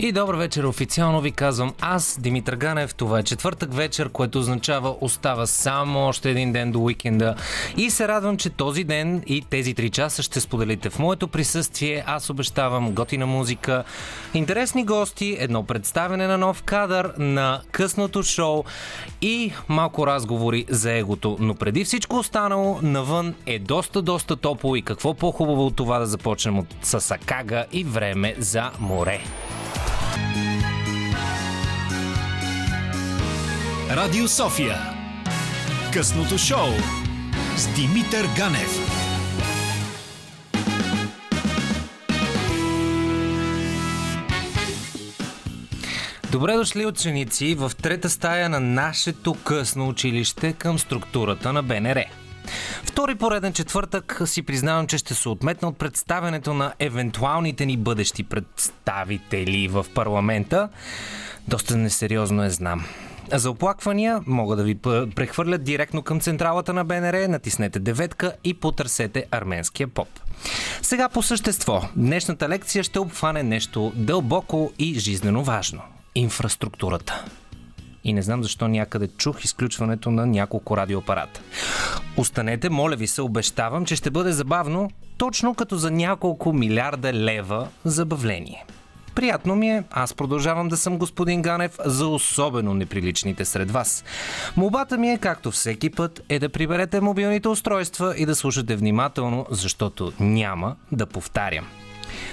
И добър вечер, официално ви казвам аз, Димитър Ганев. Това е четвъртък вечер, което означава остава само още един ден до уикенда. И се радвам, че този ден и тези три часа ще споделите в моето присъствие. Аз обещавам готина музика, интересни гости, едно представяне на нов кадър на късното шоу и малко разговори за егото. Но преди всичко останало, навън е доста, доста топло и какво по-хубаво от това да започнем от Сасакага и време за море. Радио София. Късното шоу с Димитър Ганев. Добре дошли ученици в трета стая на нашето късно училище към структурата на БНР. Втори пореден четвъртък си признавам, че ще се отметна от представянето на евентуалните ни бъдещи представители в парламента. Доста несериозно е, знам. За оплаквания мога да ви прехвърлят директно към централата на БНР, натиснете деветка и потърсете арменския поп. Сега по същество. Днешната лекция ще обхване нещо дълбоко и жизнено важно – инфраструктурата. И не знам защо някъде чух изключването на няколко радиоапарата. Останете, моля ви се, обещавам, че ще бъде забавно, точно като за няколко милиарда лева забавление – Приятно ми е, аз продължавам да съм господин Ганев за особено неприличните сред вас. Молбата ми е, както всеки път, е да приберете мобилните устройства и да слушате внимателно, защото няма да повтарям.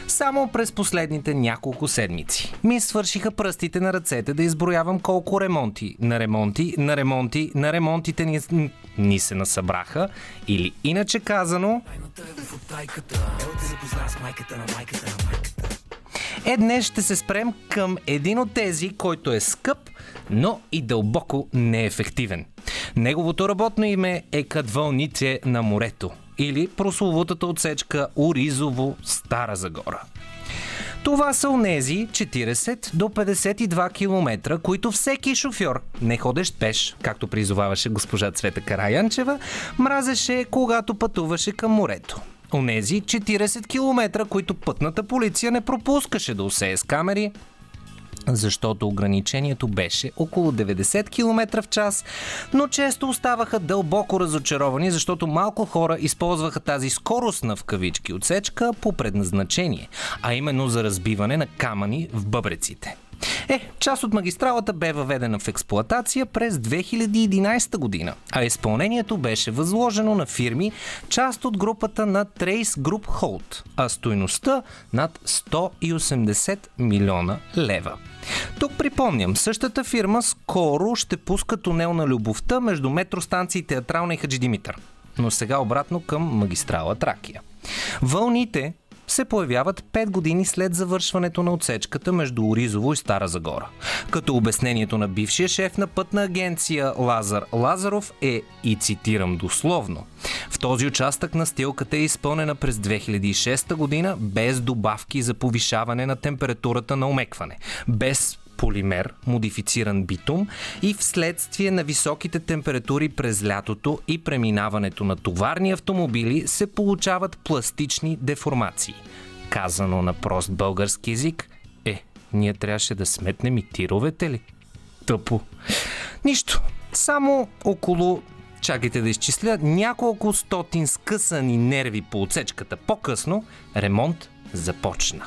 Само през последните няколко седмици ми свършиха пръстите на ръцете да изброявам колко ремонти, на ремонти, на ремонти, на ремонтите ни, ни се насъбраха. Или иначе казано... Е, днес ще се спрем към един от тези, който е скъп, но и дълбоко неефективен. Неговото работно име е Кадвълнице на морето или прословутата отсечка Оризово Стара Загора. Това са онези 40 до 52 км, които всеки шофьор, не ходещ пеш, както призоваваше госпожа Цвета Караянчева, мразеше, когато пътуваше към морето. Онези 40 км, които пътната полиция не пропускаше да усее с камери, защото ограничението беше около 90 км в час, но често оставаха дълбоко разочаровани, защото малко хора използваха тази скоростна в кавички отсечка по предназначение, а именно за разбиване на камъни в бъбреците. Е, част от магистралата бе въведена в експлоатация през 2011 година, а изпълнението беше възложено на фирми, част от групата на Trace Group Hold, а стойността над 180 милиона лева. Тук припомням, същата фирма скоро ще пуска тунел на любовта между метростанции Театрална и Хаджи Димитър. Но сега обратно към магистрала Тракия. Вълните се появяват 5 години след завършването на отсечката между Оризово и Стара Загора. Като обяснението на бившия шеф на пътна агенция Лазар Лазаров е, и цитирам дословно, в този участък на стилката е изпълнена през 2006 година без добавки за повишаване на температурата на омекване, без полимер, модифициран битум и вследствие на високите температури през лятото и преминаването на товарни автомобили се получават пластични деформации. Казано на прост български язик, е, ние трябваше да сметнем и тировете ли? Тъпо. Нищо. Само около чакайте да изчисля, няколко стотин скъсани нерви по отсечката по-късно, ремонт започна.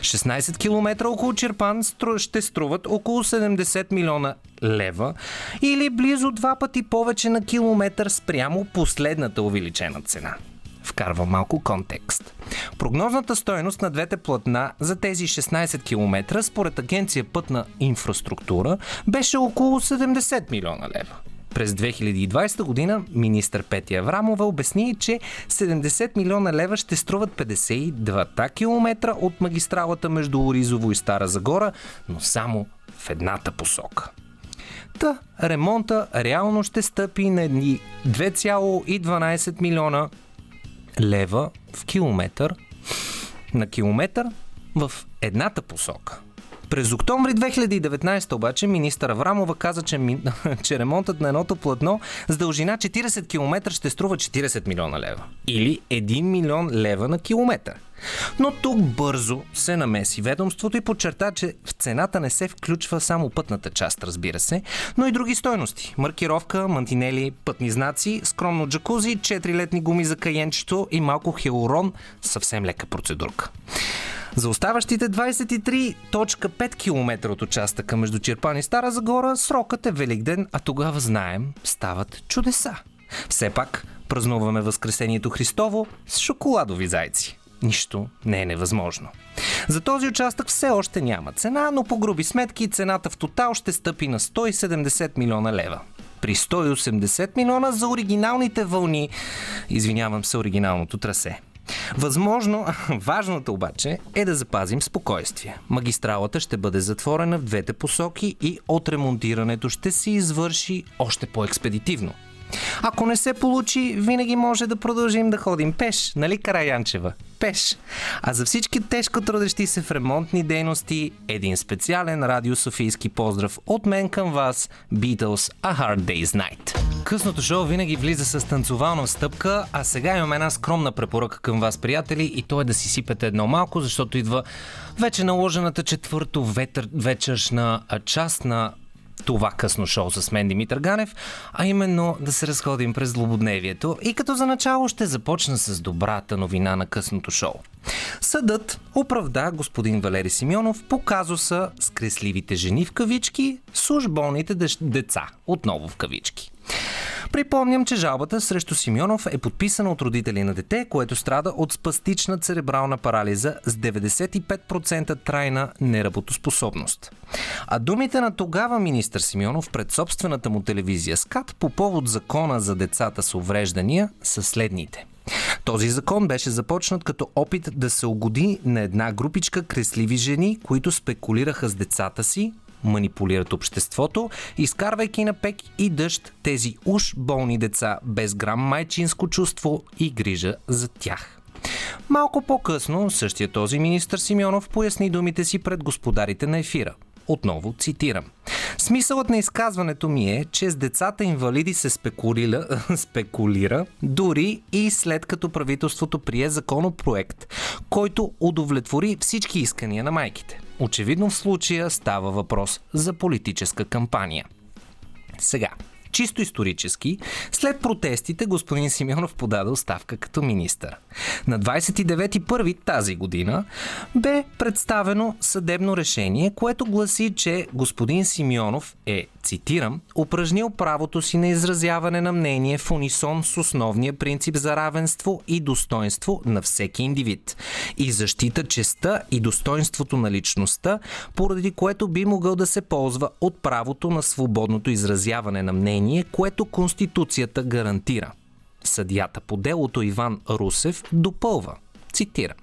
16 км около Черпан ще струват около 70 милиона лева или близо два пъти повече на километър спрямо последната увеличена цена. Вкарва малко контекст. Прогнозната стоеност на двете платна за тези 16 км според агенция Пътна инфраструктура беше около 70 милиона лева. През 2020 година министър Петя Аврамова обясни, че 70 милиона лева ще струват 52-та километра от магистралата между Оризово и Стара Загора, но само в едната посока. Та, ремонта реално ще стъпи на 2,12 милиона лева в километър на километър в едната посока – През октомври 2019 обаче министър Аврамова каза, че, ми... че ремонтът на едното платно с дължина 40 км ще струва 40 милиона лева. Или 1 милион лева на километър. Но тук бързо се намеси ведомството и подчерта, че в цената не се включва само пътната част, разбира се, но и други стойности. Маркировка, мантинели, пътни знаци, скромно джакузи, 4-летни гуми за каенчето и малко хелорон, съвсем лека процедурка. За оставащите 23.5 км от участъка между Черпан и Стара Загора срокът е Великден, а тогава знаем, стават чудеса. Все пак празнуваме Възкресението Христово с шоколадови зайци. Нищо не е невъзможно. За този участък все още няма цена, но по груби сметки цената в тотал ще стъпи на 170 милиона лева. При 180 милиона за оригиналните вълни, извинявам се, оригиналното трасе. Възможно, важното обаче е да запазим спокойствие. Магистралата ще бъде затворена в двете посоки и отремонтирането ще се извърши още по-експедитивно. Ако не се получи, винаги може да продължим да ходим пеш, нали Караянчева? Пеш. А за всички тежко трудещи се в ремонтни дейности, един специален радио Софийски поздрав от мен към вас, Beatles A Hard Day's Night. Късното шоу винаги влиза с танцовална стъпка, а сега имам една скромна препоръка към вас, приятели, и то е да си сипете едно малко, защото идва вече наложената четвърто ветър, вечершна част на това късно шоу с мен Димитър Ганев, а именно да се разходим през злободневието. И като за начало ще започна с добрата новина на късното шоу. Съдът оправда господин Валери Симеонов по казуса с кресливите жени в кавички, с уж болните деца, отново в кавички. Припомням, че жалбата срещу Симеонов е подписана от родители на дете, което страда от спастична церебрална парализа с 95% трайна неработоспособност. А думите на тогава министър Симеонов пред собствената му телевизия СКАТ по повод закона за децата с увреждания са следните. Този закон беше започнат като опит да се угоди на една групичка кресливи жени, които спекулираха с децата си, манипулират обществото, изкарвайки на пек и дъжд тези уж болни деца без грам майчинско чувство и грижа за тях. Малко по-късно същия този министр Симеонов поясни думите си пред господарите на ефира. Отново цитирам. Смисълът на изказването ми е, че с децата инвалиди се спекулира, спекулира дори и след като правителството прие законопроект, който удовлетвори всички искания на майките. Очевидно в случая става въпрос за политическа кампания. Сега, Чисто исторически, след протестите господин Симеонов подаде оставка като министър. На 29 първи тази година бе представено съдебно решение, което гласи, че господин Симеонов е, цитирам, упражнил правото си на изразяване на мнение в унисон с основния принцип за равенство и достоинство на всеки индивид и защита честа и достоинството на личността, поради което би могъл да се ползва от правото на свободното изразяване на мнение мнение, което Конституцията гарантира. Съдията по делото Иван Русев допълва. Цитира.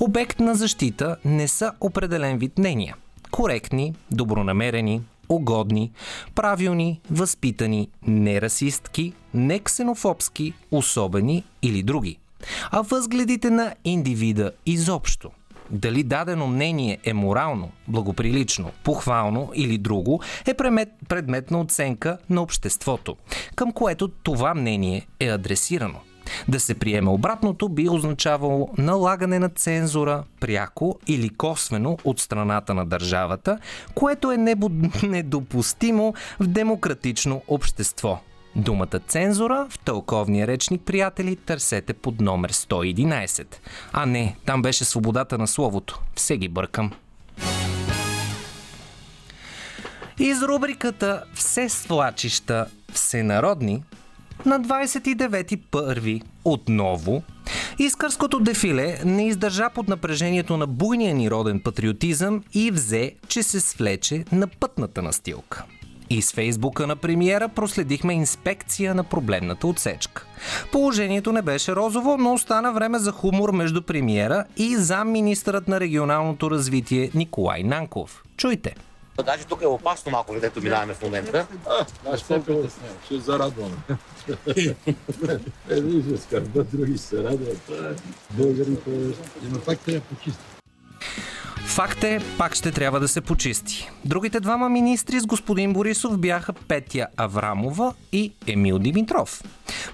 Обект на защита не са определен вид мнения. Коректни, добронамерени, угодни, правилни, възпитани, нерасистки, нексенофобски, особени или други. А възгледите на индивида изобщо – дали дадено мнение е морално, благоприлично, похвално или друго, е предмет, на оценка на обществото, към което това мнение е адресирано. Да се приеме обратното би означавало налагане на цензура пряко или косвено от страната на държавата, което е недопустимо в демократично общество. Думата цензура в тълковния речник, приятели, търсете под номер 111. А не, там беше свободата на словото. Все ги бъркам. Из рубриката Все свлачища всенародни на 29 първи отново Искърското дефиле не издържа под напрежението на буйния ни роден патриотизъм и взе, че се свлече на пътната настилка. И с фейсбука на премиера проследихме инспекция на проблемната отсечка. Положението не беше розово, но остана време за хумор между премиера и замминистърът на регионалното развитие Николай Нанков. Чуйте! Даже тук е опасно малко, където минаваме в момента. Аз ще ще зарадваме. Едни ще скърбят, други се радват. Българите... Но пак трябва почисти. Факт е, пак ще трябва да се почисти. Другите двама министри с господин Борисов бяха Петя Аврамова и Емил Димитров.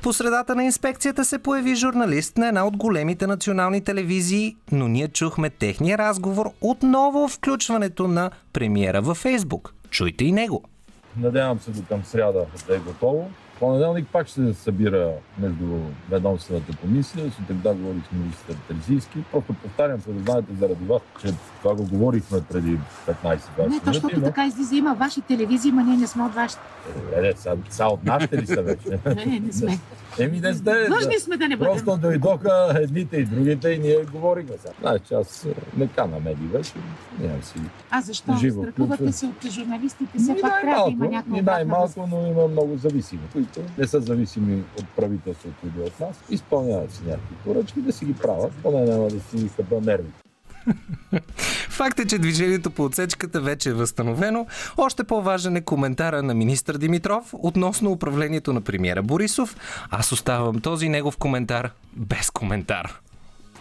По средата на инспекцията се появи журналист на една от големите национални телевизии, но ние чухме техния разговор отново включването на премиера във Фейсбук. Чуйте и него. Надявам се до към сряда да е готово. Понеделник пак ще се събира между ведомствената комисия. Сутринта говорих с министър Терзийски. Просто повтарям, за да знаете заради вас, че това го говорихме преди 15-20 Не, минути. то, защото така излиза, има ваши телевизии, ма ние не сме от вашите. Е, е, са, са от нашите ли са вече? Не, не сме. Еми не сте. Длъжни сме да не бъдем. Просто дойдоха едните и другите и ние говорихме сега. Знаеш, че аз е, не кана медии вече. Нямам си. А защо? Живо Страхувате се от журналистите, все пак трябва да има някаква обратна най-малко, но има много зависими, които не са зависими от правителството или от нас. Изпълняват си някакви поръчки, да си ги правят, поне няма да си хъба нерви. Факт е, че движението по отсечката вече е възстановено. Още по-важен е коментара на министър Димитров относно управлението на премиера Борисов. Аз оставам този негов коментар без коментар.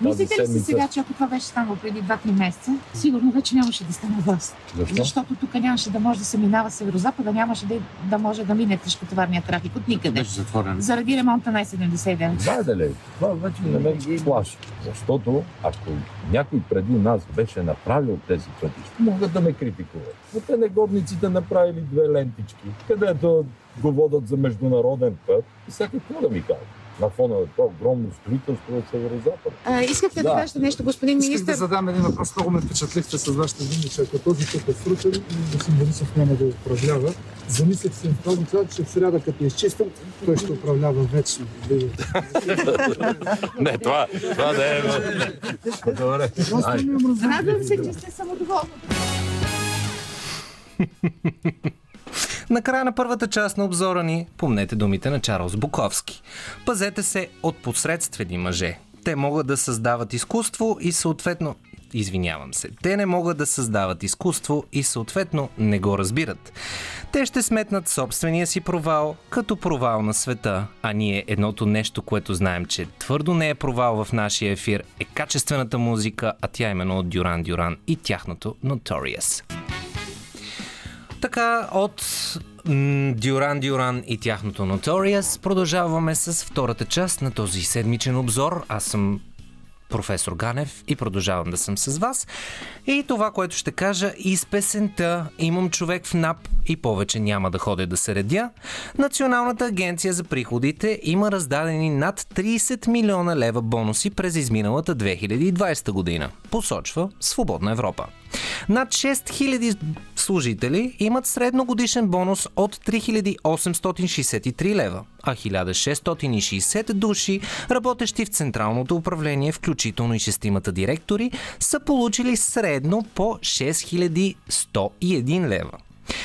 Мислите ли си сега, че ако това беше станало преди 2-3 месеца, сигурно вече нямаше да стане власт. Защо? Защото тук нямаше да може да се минава северо-запада, нямаше да, да може да мине тежкотоварния трафик от никъде. затворен. Заради ремонта на 79. Знаете ли, това вече не ме ги плаши. Защото ако някой преди нас беше направил тези пътища, могат да ме критикуват. Но те негодниците направили две лентички, където го водят за международен път и сега какво да ми кажат? На фона на това огромно строителство от северо-запад. А, искахте да, Да. кажете нещо, господин Исках министр? да задам един въпрос. Много ме впечатлихте с вашите думи, че ако този път е срутен, господин Борисов няма да управлява. Замислих се в този час, че в сряда, като е изчистен, той ще управлява вечно. Не, това, това не е. Добре. Омразва. Радвам се, че сте самодоволни. Накрая на първата част на обзора ни помнете думите на Чарлз Буковски. Пазете се от посредствени мъже. Те могат да създават изкуство и съответно Извинявам се. Те не могат да създават изкуство и съответно не го разбират. Те ще сметнат собствения си провал като провал на света, а ние едното нещо, което знаем, че твърдо не е провал в нашия ефир, е качествената музика, а тя е именно от Дюран Дюран и тяхното Notorious. Така, от Дюран Дюран и тяхното Notorious продължаваме с втората част на този седмичен обзор. Аз съм професор Ганев и продължавам да съм с вас. И това, което ще кажа, из песента имам човек в НАП и повече няма да ходя да се редя. Националната агенция за приходите има раздадени над 30 милиона лева бонуси през изминалата 2020 година, посочва Свободна Европа. Над 6000 служители имат средногодишен бонус от 3863 лева, а 1660 души, работещи в Централното управление, включително и шестимата директори, са получили средно по 6101 лева.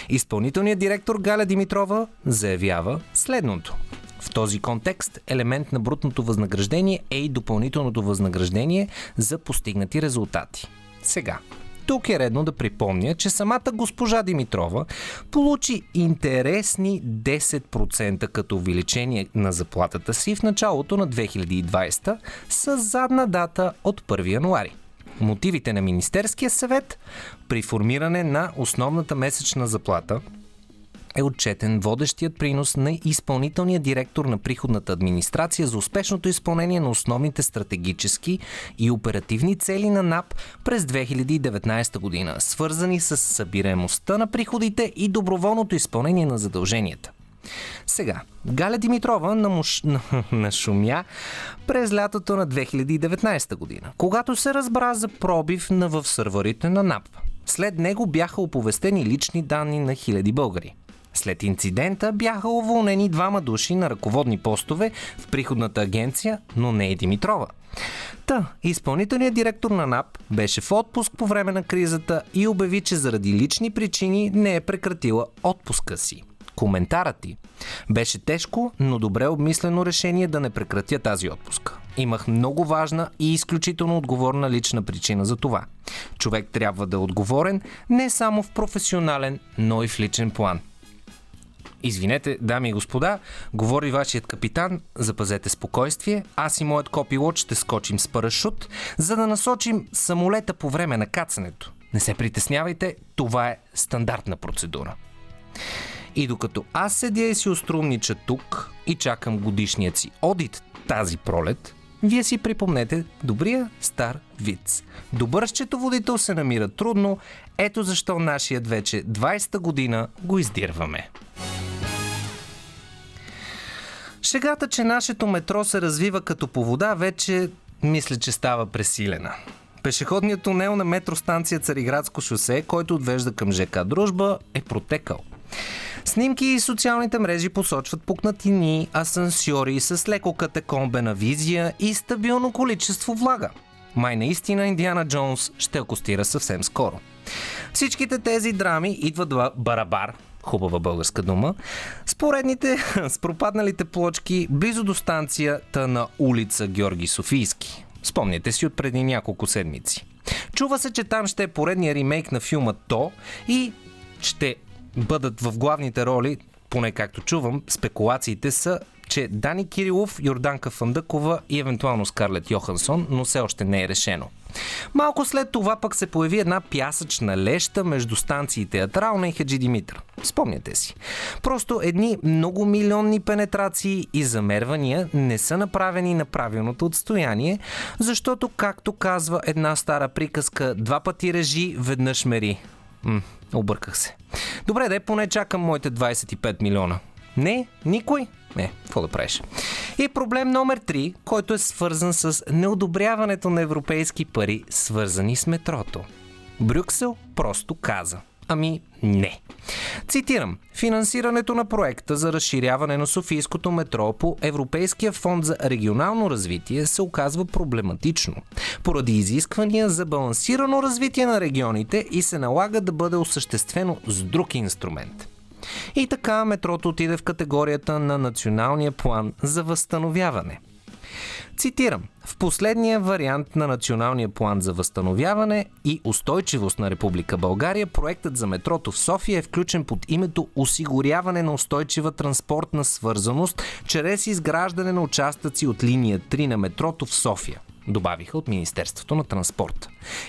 Изпълнителният директор Галя Димитрова заявява следното. В този контекст елемент на брутното възнаграждение е и допълнителното възнаграждение за постигнати резултати. Сега, тук е редно да припомня, че самата госпожа Димитрова получи интересни 10% като увеличение на заплатата си в началото на 2020 с задна дата от 1 януари. Мотивите на Министерския съвет при формиране на основната месечна заплата е отчетен водещият принос на изпълнителния директор на приходната администрация за успешното изпълнение на основните стратегически и оперативни цели на НАП през 2019 година, свързани с събираемостта на приходите и доброволното изпълнение на задълженията. Сега, Галя Димитрова намуш... нашумя през лятото на 2019 година, когато се разбра за пробив на в сървърите на НАП. След него бяха оповестени лични данни на хиляди българи. След инцидента бяха уволнени двама души на ръководни постове в приходната агенция, но не и Димитрова. Та, изпълнителният директор на НАП беше в отпуск по време на кризата и обяви, че заради лични причини не е прекратила отпуска си. Коментарът ти беше тежко, но добре обмислено решение да не прекратя тази отпуска. Имах много важна и изключително отговорна лична причина за това. Човек трябва да е отговорен не само в професионален, но и в личен план. Извинете, дами и господа, говори вашият капитан, запазете спокойствие, аз и моят копилот ще скочим с парашут, за да насочим самолета по време на кацането. Не се притеснявайте, това е стандартна процедура. И докато аз седя и си острумнича тук и чакам годишният си одит тази пролет, вие си припомнете добрия стар виц. Добър счетоводител се намира трудно, ето защо нашият вече 20-та година го издирваме. Шегата, че нашето метро се развива като по вода, вече мисля, че става пресилена. Пешеходният тунел на метростанция Цариградско шосе, който отвежда към ЖК Дружба, е протекал. Снимки и социалните мрежи посочват пукнатини, асансьори с леко катакомбена визия и стабилно количество влага. Май наистина Индиана Джонс ще акостира съвсем скоро. Всичките тези драми идват в барабар, хубава българска дума, поредните, с пропадналите плочки близо до станцията на улица Георги Софийски. Спомняте си от преди няколко седмици. Чува се, че там ще е поредния ремейк на филма То и ще бъдат в главните роли, поне както чувам, спекулациите са, че Дани Кирилов, Йорданка Фандъкова и евентуално Скарлет Йохансон, но все още не е решено. Малко след това пък се появи една пясъчна леща между станции Театрална и Хаджи Димитър. Спомняте си. Просто едни много милионни пенетрации и замервания не са направени на правилното отстояние, защото, както казва една стара приказка, два пъти режи, веднъж мери. М, обърках се. Добре, да поне чакам моите 25 милиона. Не, никой. Не, какво да правиш? И проблем номер 3, който е свързан с неодобряването на европейски пари, свързани с метрото. Брюксел просто каза. Ами не. Цитирам. Финансирането на проекта за разширяване на Софийското метро по Европейския фонд за регионално развитие се оказва проблематично, поради изисквания за балансирано развитие на регионите и се налага да бъде осъществено с друг инструмент. И така метрото отиде в категорията на националния план за възстановяване – Цитирам. В последния вариант на Националния план за възстановяване и устойчивост на Република България, проектът за метрото в София е включен под името Осигуряване на устойчива транспортна свързаност чрез изграждане на участъци от линия 3 на метрото в София добавиха от Министерството на транспорта.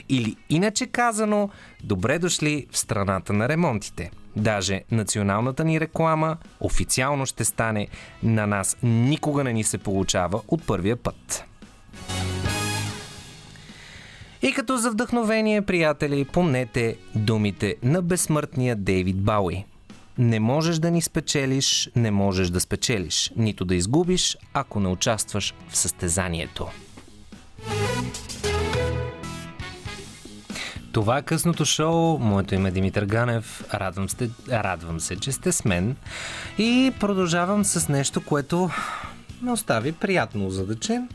Или иначе казано, добре дошли в страната на ремонтите. Даже националната ни реклама официално ще стане на нас никога не ни се получава от първия път. И като за вдъхновение, приятели, помнете думите на безсмъртния Дейвид Бауи. Не можеш да ни спечелиш, не можеш да спечелиш, нито да изгубиш, ако не участваш в състезанието. Това е късното шоу. Моето име е Димитър Ганев. Радвам, сте, радвам се, че сте с мен. И продължавам с нещо, което ме остави приятно задачен.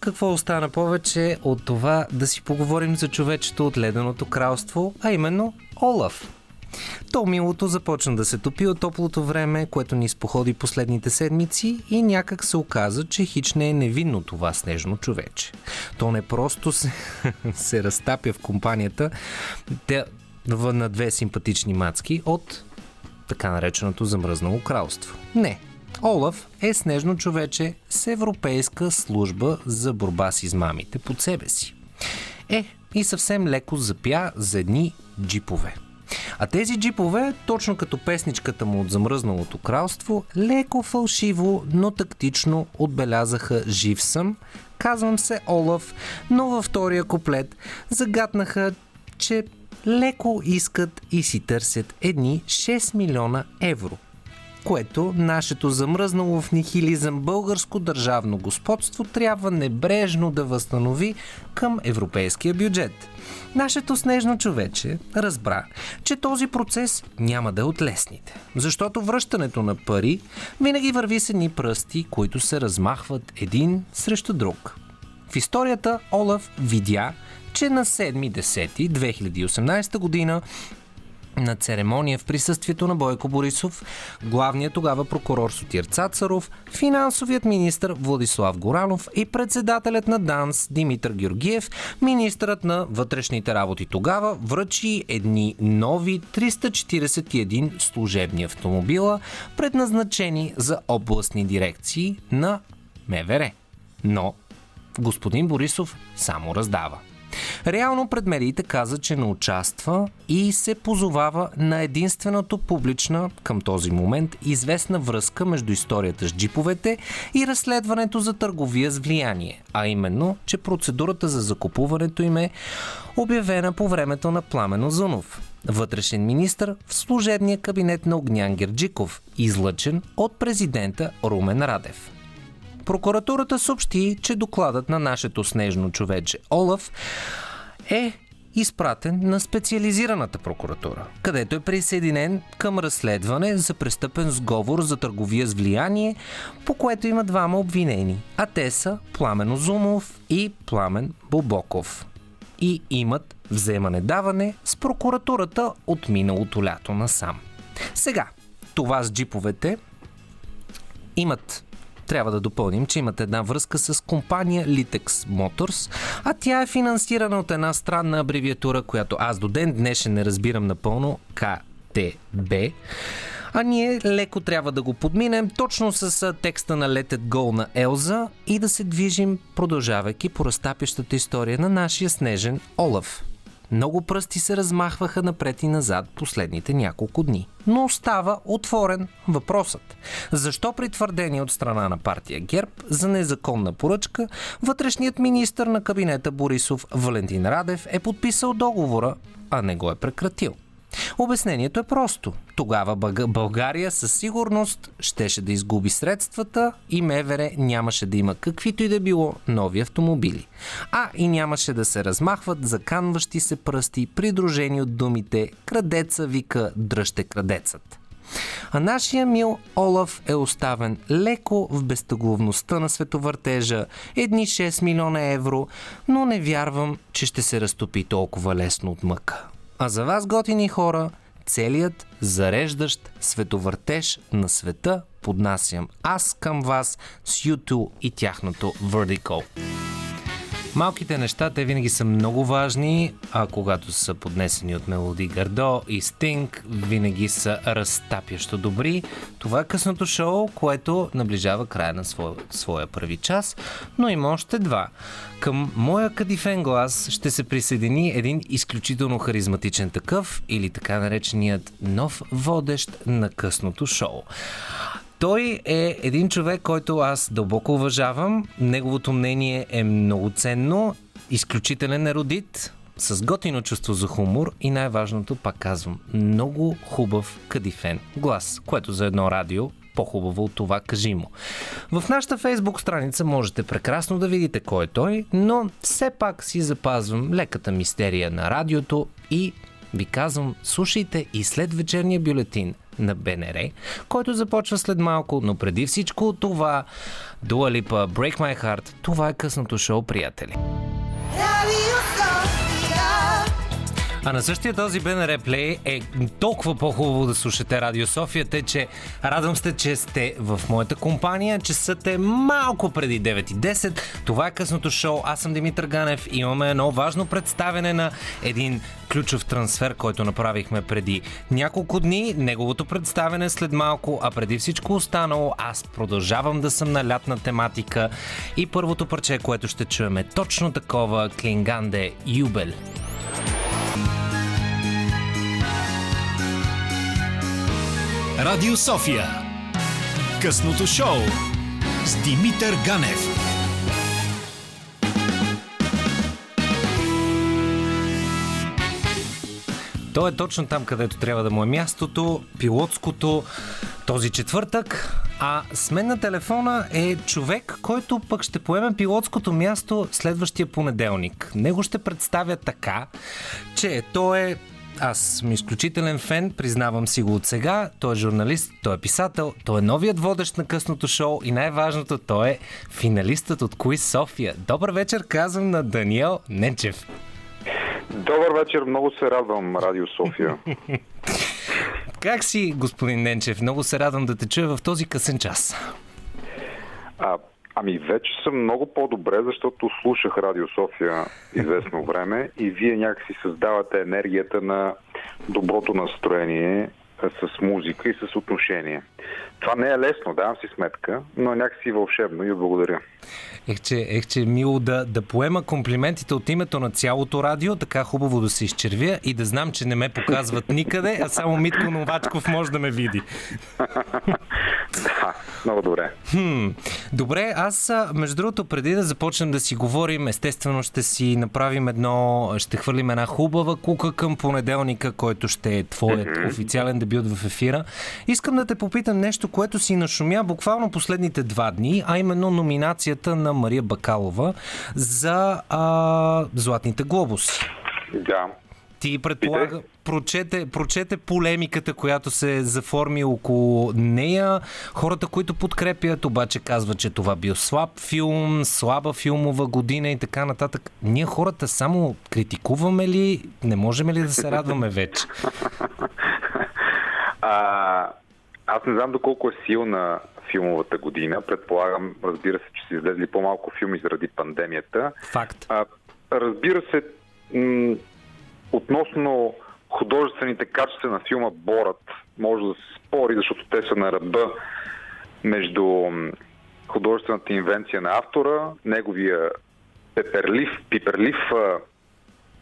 Какво остана повече от това да си поговорим за човечето от Леденото кралство, а именно Олаф. То милото започна да се топи от топлото време, което ни споходи последните седмици и някак се оказа, че хич не е невинно това снежно човече. То не просто се, се разтапя в компанията те, на две симпатични мацки от така нареченото замръзнало кралство. Не, Олаф е снежно човече с Европейска служба за борба с измамите под себе си. Е, и съвсем леко запя за едни джипове – а тези джипове, точно като песничката му от замръзналото кралство, леко фалшиво, но тактично отбелязаха жив съм, казвам се Олаф, но във втория куплет загаднаха, че леко искат и си търсят едни 6 милиона евро – което нашето замръзнало в нихилизъм българско държавно господство трябва небрежно да възстанови към европейския бюджет. Нашето снежно човече разбра, че този процес няма да е от лесните, защото връщането на пари винаги върви с едни пръсти, които се размахват един срещу друг. В историята Олаф видя, че на 7.10.2018 година на церемония в присъствието на Бойко Борисов, главният тогава прокурор Сотир Цацаров, финансовият министр Владислав Горанов и председателят на ДАНС Димитър Георгиев, министърът на вътрешните работи тогава връчи едни нови 341 служебни автомобила, предназначени за областни дирекции на МВР. Но господин Борисов само раздава. Реално пред медиите каза, че не участва и се позовава на единственото публична към този момент известна връзка между историята с джиповете и разследването за търговия с влияние, а именно, че процедурата за закупуването им е обявена по времето на Пламен Озунов, вътрешен министр в служебния кабинет на Огнян Герджиков, излъчен от президента Румен Радев. Прокуратурата съобщи, че докладът на нашето снежно човече Олаф е изпратен на специализираната прокуратура, където е присъединен към разследване за престъпен сговор за търговия с влияние, по което има двама обвинени, а те са Пламен Озумов и Пламен Бобоков. И имат вземане-даване с прокуратурата от миналото лято насам. Сега, това с джиповете имат трябва да допълним, че имат една връзка с компания Litex Motors, а тя е финансирана от една странна абревиатура, която аз до ден днешен не разбирам напълно, КТБ. А ние леко трябва да го подминем точно с текста на It Go на Елза и да се движим, продължавайки по разтапящата история на нашия снежен Олаф. Много пръсти се размахваха напред и назад последните няколко дни. Но остава отворен въпросът. Защо при твърдение от страна на партия ГЕРБ за незаконна поръчка, вътрешният министр на кабинета Борисов Валентин Радев е подписал договора, а не го е прекратил? Обяснението е просто. Тогава България със сигурност щеше да изгуби средствата и МВР нямаше да има каквито и да било нови автомобили. А и нямаше да се размахват заканващи се пръсти, придружени от думите «Крадеца вика, дръжте крадецът». А нашия мил Олаф е оставен леко в безтъгловността на световъртежа, едни 6 милиона евро, но не вярвам, че ще се разтопи толкова лесно от мъка. А за вас, готини хора, целият зареждащ световъртеж на света поднасям аз към вас с YouTube и тяхното Vertical. Малките неща, те винаги са много важни, а когато са поднесени от Мелоди Гардо и Стинг, винаги са разтапящо добри. Това е късното шоу, което наближава края на своя, своя първи час, но има още два. Към моя кадифен глас ще се присъедини един изключително харизматичен такъв или така нареченият нов водещ на късното шоу. Той е един човек, който аз дълбоко уважавам. Неговото мнение е много ценно, изключителен еродит, с готино чувство за хумор и най-важното, пак казвам, много хубав кадифен глас, което за едно радио по-хубаво от това кажи му. В нашата фейсбук страница можете прекрасно да видите кой е той, но все пак си запазвам леката мистерия на радиото и ви казвам, слушайте и след вечерния бюлетин на БНР, който започва след малко, но преди всичко това Дуалипа Break My Heart, това е късното шоу, приятели. А на същия този БНР Play е толкова по-хубаво да слушате Радио София, те, че радвам се, че сте в моята компания. Часът е малко преди 9.10. Това е късното шоу. Аз съм Димитър Ганев. Имаме едно важно представене на един ключов трансфер, който направихме преди няколко дни. Неговото представене след малко, а преди всичко останало, аз продължавам да съм на лятна тематика. И първото парче, което ще чуем е точно такова Клинганде Юбел. Радио София. Късното шоу с Димитър Ганев. То е точно там, където трябва да му е мястото, пилотското, този четвъртък. А с мен на телефона е човек, който пък ще поеме пилотското място следващия понеделник. Него ще представя така, че той е аз съм изключителен фен, признавам си го от сега. Той е журналист, той е писател, той е новият водещ на късното шоу и най-важното, той е финалистът от Куиз София. Добър вечер, казвам на Даниел Ненчев. Добър вечер, много се радвам, Радио София. как си, господин Ненчев? Много се радвам да те чуя в този късен час. А, Ами вече съм много по-добре, защото слушах Радио София известно време и вие някакси създавате енергията на доброто настроение с музика и с отношение. Това не е лесно, давам си сметка, но е някакси вълшебно и благодаря. Ех, че, ех, че мило да, да поема комплиментите от името на цялото радио, така хубаво да се изчервя и да знам, че не ме показват никъде, а само Митко Новачков може да ме види. Да, много добре. Хм, добре, аз между другото, преди да започнем да си говорим, естествено ще си направим едно, ще хвърлим една хубава кука към понеделника, който ще е твоят официален дебют в ефира. Искам да те попитам нещо, което си нашумя буквално последните два дни, а именно номинацията на Мария Бакалова за а, Златните глобуси. Да. Ти предполага, прочете, прочете полемиката, която се заформи около нея. Хората, които подкрепят, обаче казват, че това бил слаб филм, слаба филмова година и така нататък. Ние хората само критикуваме ли? Не можем ли да се радваме вече? А, аз не знам доколко е силна филмовата година. Предполагам, разбира се, че са излезли по-малко филми заради пандемията. Факт. А, разбира се, м- относно художествените качества на филма Борът, може да се спори, защото те са на ръба между художествената инвенция на автора, неговия пеперлив, пиперлив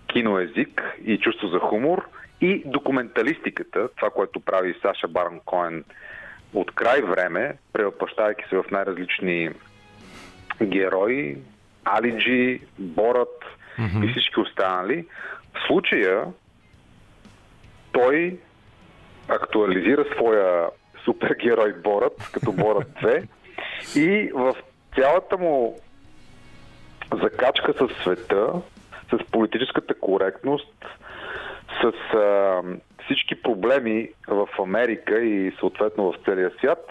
киноезик и чувство за хумор и документалистиката, това, което прави Саша Барн Коен от край време, превъплащайки се в най-различни герои, Алиджи, Борът mm-hmm. и всички останали. В случая той актуализира своя супергерой Борът, като Борът 2 и в цялата му закачка с света, с политическата коректност, с а, всички проблеми в Америка и съответно в целия свят,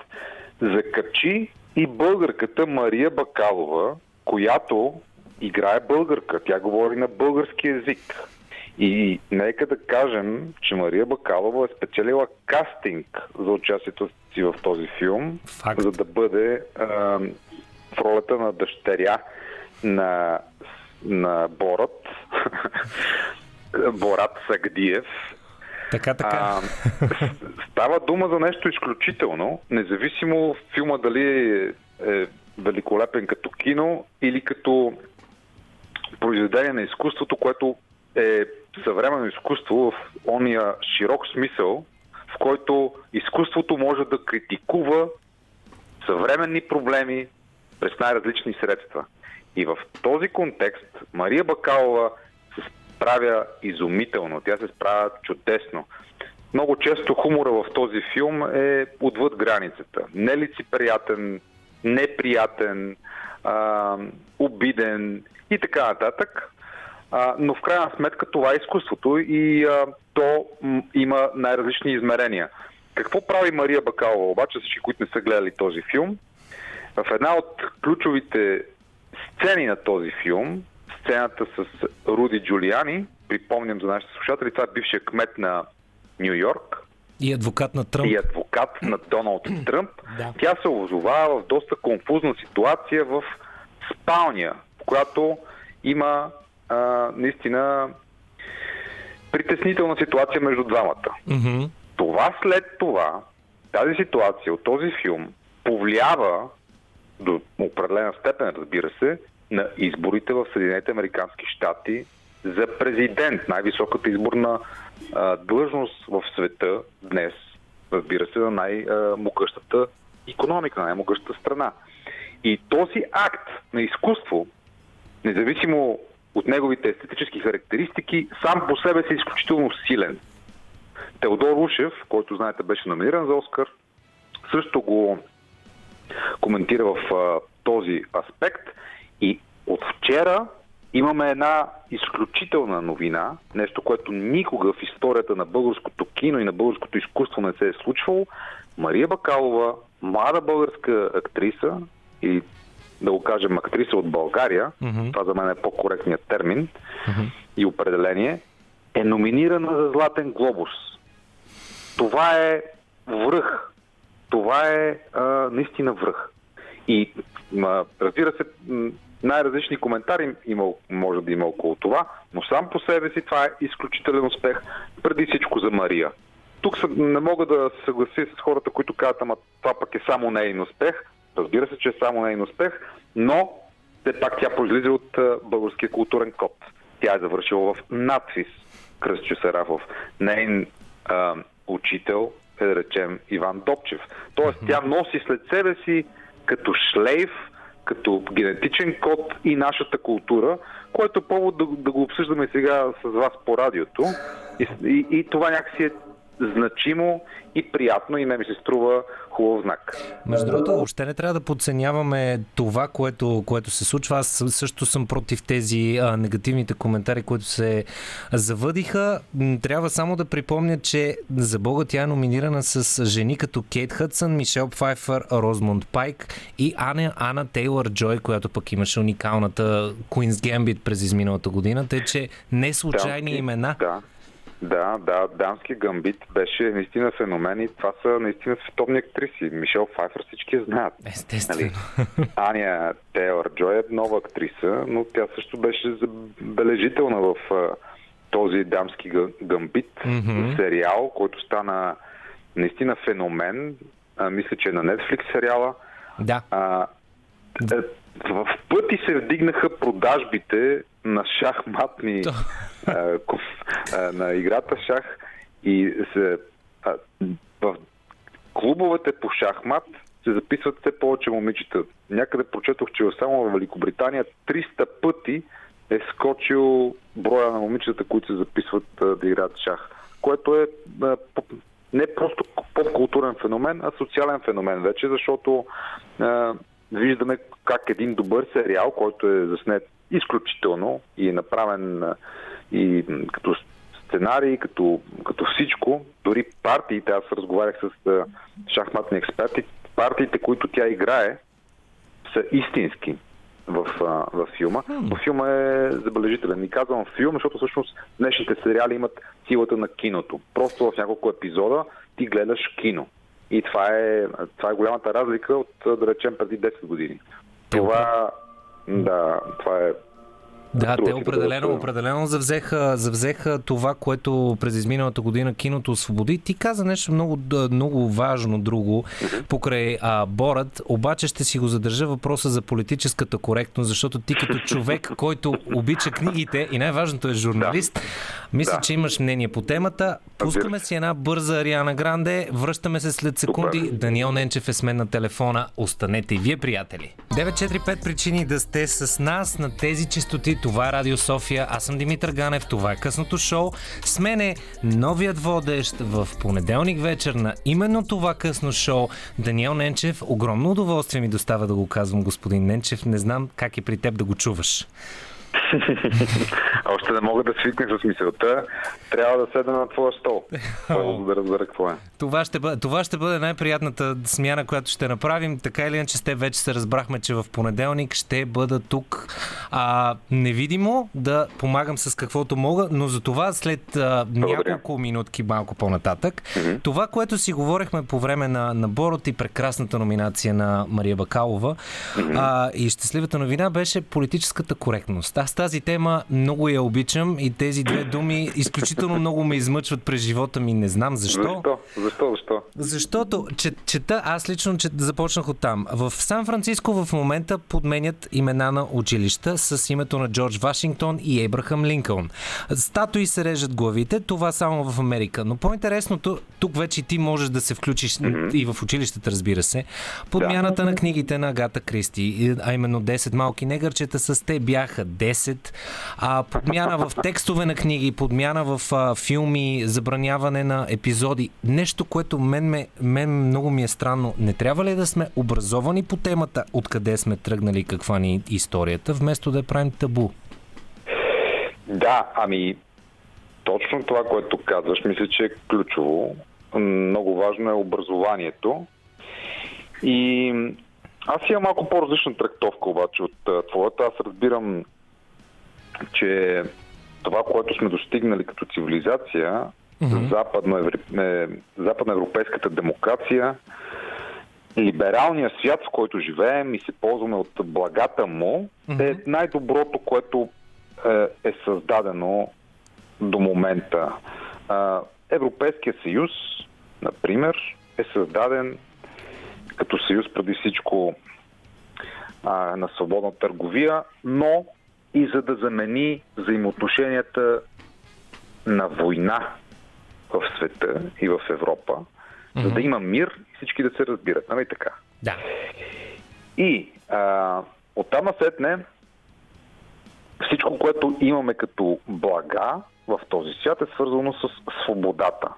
закачи и българката Мария Бакалова, която играе българка. Тя говори на български язик. И нека да кажем, че Мария Бакалова е спечелила кастинг за участието си в този филм, Факт. за да бъде а, в ролята на дъщеря на, на Борът, Борат Сагдиев. Така, така. А, става дума за нещо изключително, независимо филма дали е, великолепен като кино или като произведение на изкуството, което е съвременно изкуство в ония широк смисъл, в който изкуството може да критикува съвременни проблеми през най-различни средства. И в този контекст Мария Бакалова справя изумително. Тя се справя чудесно. Много често хумора в този филм е отвъд границата. Нелицеприятен, неприятен, а, обиден и така нататък. А, но в крайна сметка това е изкуството и а, то има най-различни измерения. Какво прави Мария Бакалова обаче, всички, които не са гледали този филм? В една от ключовите сцени на този филм, сцената с Руди Джулиани, припомням за нашите слушатели, това е бившия кмет на Нью Йорк, И адвокат на Тръмп. и адвокат на Доналд Тръмп. Да. Тя се озовава в доста конфузна ситуация в спалня, в която има а, наистина притеснителна ситуация между двамата. Мгм. Това след това, тази ситуация от този филм повлиява до определена степен, разбира се, на изборите в Съединените Американски щати за президент, най-високата изборна а, длъжност в света днес, разбира се, на най-могъщата економика, най-могъщата страна. И този акт на изкуство, независимо от неговите естетически характеристики, сам по себе си е изключително силен. Теодор Ушев, който знаете беше номиниран за Оскар, също го коментира в а, този аспект. И от вчера имаме една изключителна новина, нещо, което никога в историята на българското кино и на българското изкуство не се е случвало. Мария Бакалова, млада българска актриса, и да го кажем актриса от България, Мгм. това за мен е по-коректният термин и определение, е номинирана за Златен глобус. Това е връх. Това е а, наистина връх. И ма, разбира се, най-различни коментари има, може да има около това, но сам по себе си това е изключителен успех, преди всичко за Мария. Тук са, не мога да се съглася с хората, които казват, ама това пък е само нейн успех. Разбира се, че е само нейн успех, но все пак тя произлиза от българския културен код. Тя е завършила в надфис Кръстчо Сарафов. Нейн а, учител е, да речем, Иван Добчев. Тоест, тя носи след себе си като шлейф, като генетичен код и нашата култура, което е повод да, да го обсъждаме сега с вас по радиото. И, и, и това някакси е значимо и приятно и не ми се струва хубав знак. Между другото, въобще не трябва да подценяваме това, което, което се случва. Аз също съм против тези а, негативните коментари, които се завъдиха. Трябва само да припомня, че за Бога тя е номинирана с жени като Кейт Хътсън, Мишел Пфайфър, Розмонд Пайк и Ана, Ана Тейлър Джой, която пък имаше уникалната Queen's Gambit през изминалата година. Тъй, че не случайни Дамски, имена. Да. Да, да, дамски гамбит беше наистина феномен и това са наистина световни актриси. Мишел Файфър всички я знаят. Естествено. Аня Тейлър Джой е нова актриса, но тя също беше забележителна в този дамски га- гамбит Мгм. сериал, който стана наистина феномен. А, мисля, че е на Netflix сериала. Да. А, е, в пъти се вдигнаха продажбите на шахматни а, ков- а, на играта шах и се, а, в клубовете по шахмат се записват все повече момичета. Някъде прочетох, че само в Великобритания 300 пъти е скочил броя на момичетата, които се записват а, да играят шах. Което е а, не просто поп-културен феномен, а социален феномен вече, защото а, виждаме как един добър сериал, който е заснет изключително и е направен и като сценарий, като, като всичко, дори партиите, аз разговарях с шахматни експерти, партиите, които тя играе, са истински в, в филма. Но филма е забележителен. И казвам филм, защото всъщност днешните сериали имат силата на киното. Просто в няколко епизода ти гледаш кино. И това е, това е голямата разлика от, да речем, преди 10 години. Това, да, това е Да, те да определено, определено завзеха, завзеха това, което през изминалата година киното освободи. Ти каза нещо много, много важно друго покрай а, Борът, обаче ще си го задържа въпроса за политическата коректност, защото ти като човек, който обича книгите и най-важното е журналист, мисля, Да. че имаш мнение по темата. Пускаме си една бърза Ариана Гранде, връщаме се след секунди. Супер. Даниел Ненчев е с мен на телефона. Останете и вие, приятели. 945 причини да сте с нас на тези частоти. Това е Радио София. Аз съм Димитър Ганев. Това е късното шоу. С мен е новият водещ в понеделник вечер на именно това късно шоу. Даниел Ненчев. Огромно удоволствие ми достава да го казвам, господин Ненчев. Не знам как е при теб да го чуваш. Още не мога да свикне с мисълта. Трябва да седна на твоя стол. Първо да разбера какво е. Това ще, бъде, това ще бъде най-приятната смяна, която ще направим. Така или иначе, с те вече се разбрахме, че в понеделник ще бъда тук а, невидимо да помагам с каквото мога, но за това след а, няколко минутки малко по-нататък. Това, което си говорихме по време на, на Борот и прекрасната номинация на Мария Бакалова а, и щастливата новина беше политическата коректност. Аз тази тема много я обичам и тези две думи изключително много ме измъчват през живота ми. Не знам защо. Защо? Защо? Защо? Защото че, чета, аз лично че, започнах от там. В Сан Франциско в момента подменят имена на училища с името на Джордж Вашингтон и Ебрахам Линкълн. Статуи се режат главите, това само в Америка. Но по-интересното, тук вече ти можеш да се включиш mm-hmm. и в училищата, разбира се. Подмяната да. на книгите на Агата Кристи, а именно 10 малки негърчета с те бяха 10. А, подмяна в текстове на книги, подмяна в а, филми, забраняване на епизоди. Нещо, което мен, ме, мен много ми е странно. Не трябва ли да сме образовани по темата, откъде сме тръгнали, каква ни е историята, вместо да я правим табу? Да, ами точно това, което казваш, мисля, че е ключово. Много важно е образованието. И аз имам малко по-различна трактовка обаче от твоята. Аз разбирам, че това, което сме достигнали като цивилизация, mm-hmm. западноевропейската демокрация, либералният свят, в който живеем и се ползваме от благата му, mm-hmm. е най-доброто, което е, е създадено до момента. Европейския съюз, например, е създаден като съюз преди всичко а, на свободна търговия, но и за да замени взаимоотношенията на война в света и в Европа, mm-hmm. за да има мир и всички да се разбират. Нали така? Да. И а, оттам насетне всичко, което имаме като блага в този свят е свързано с свободата.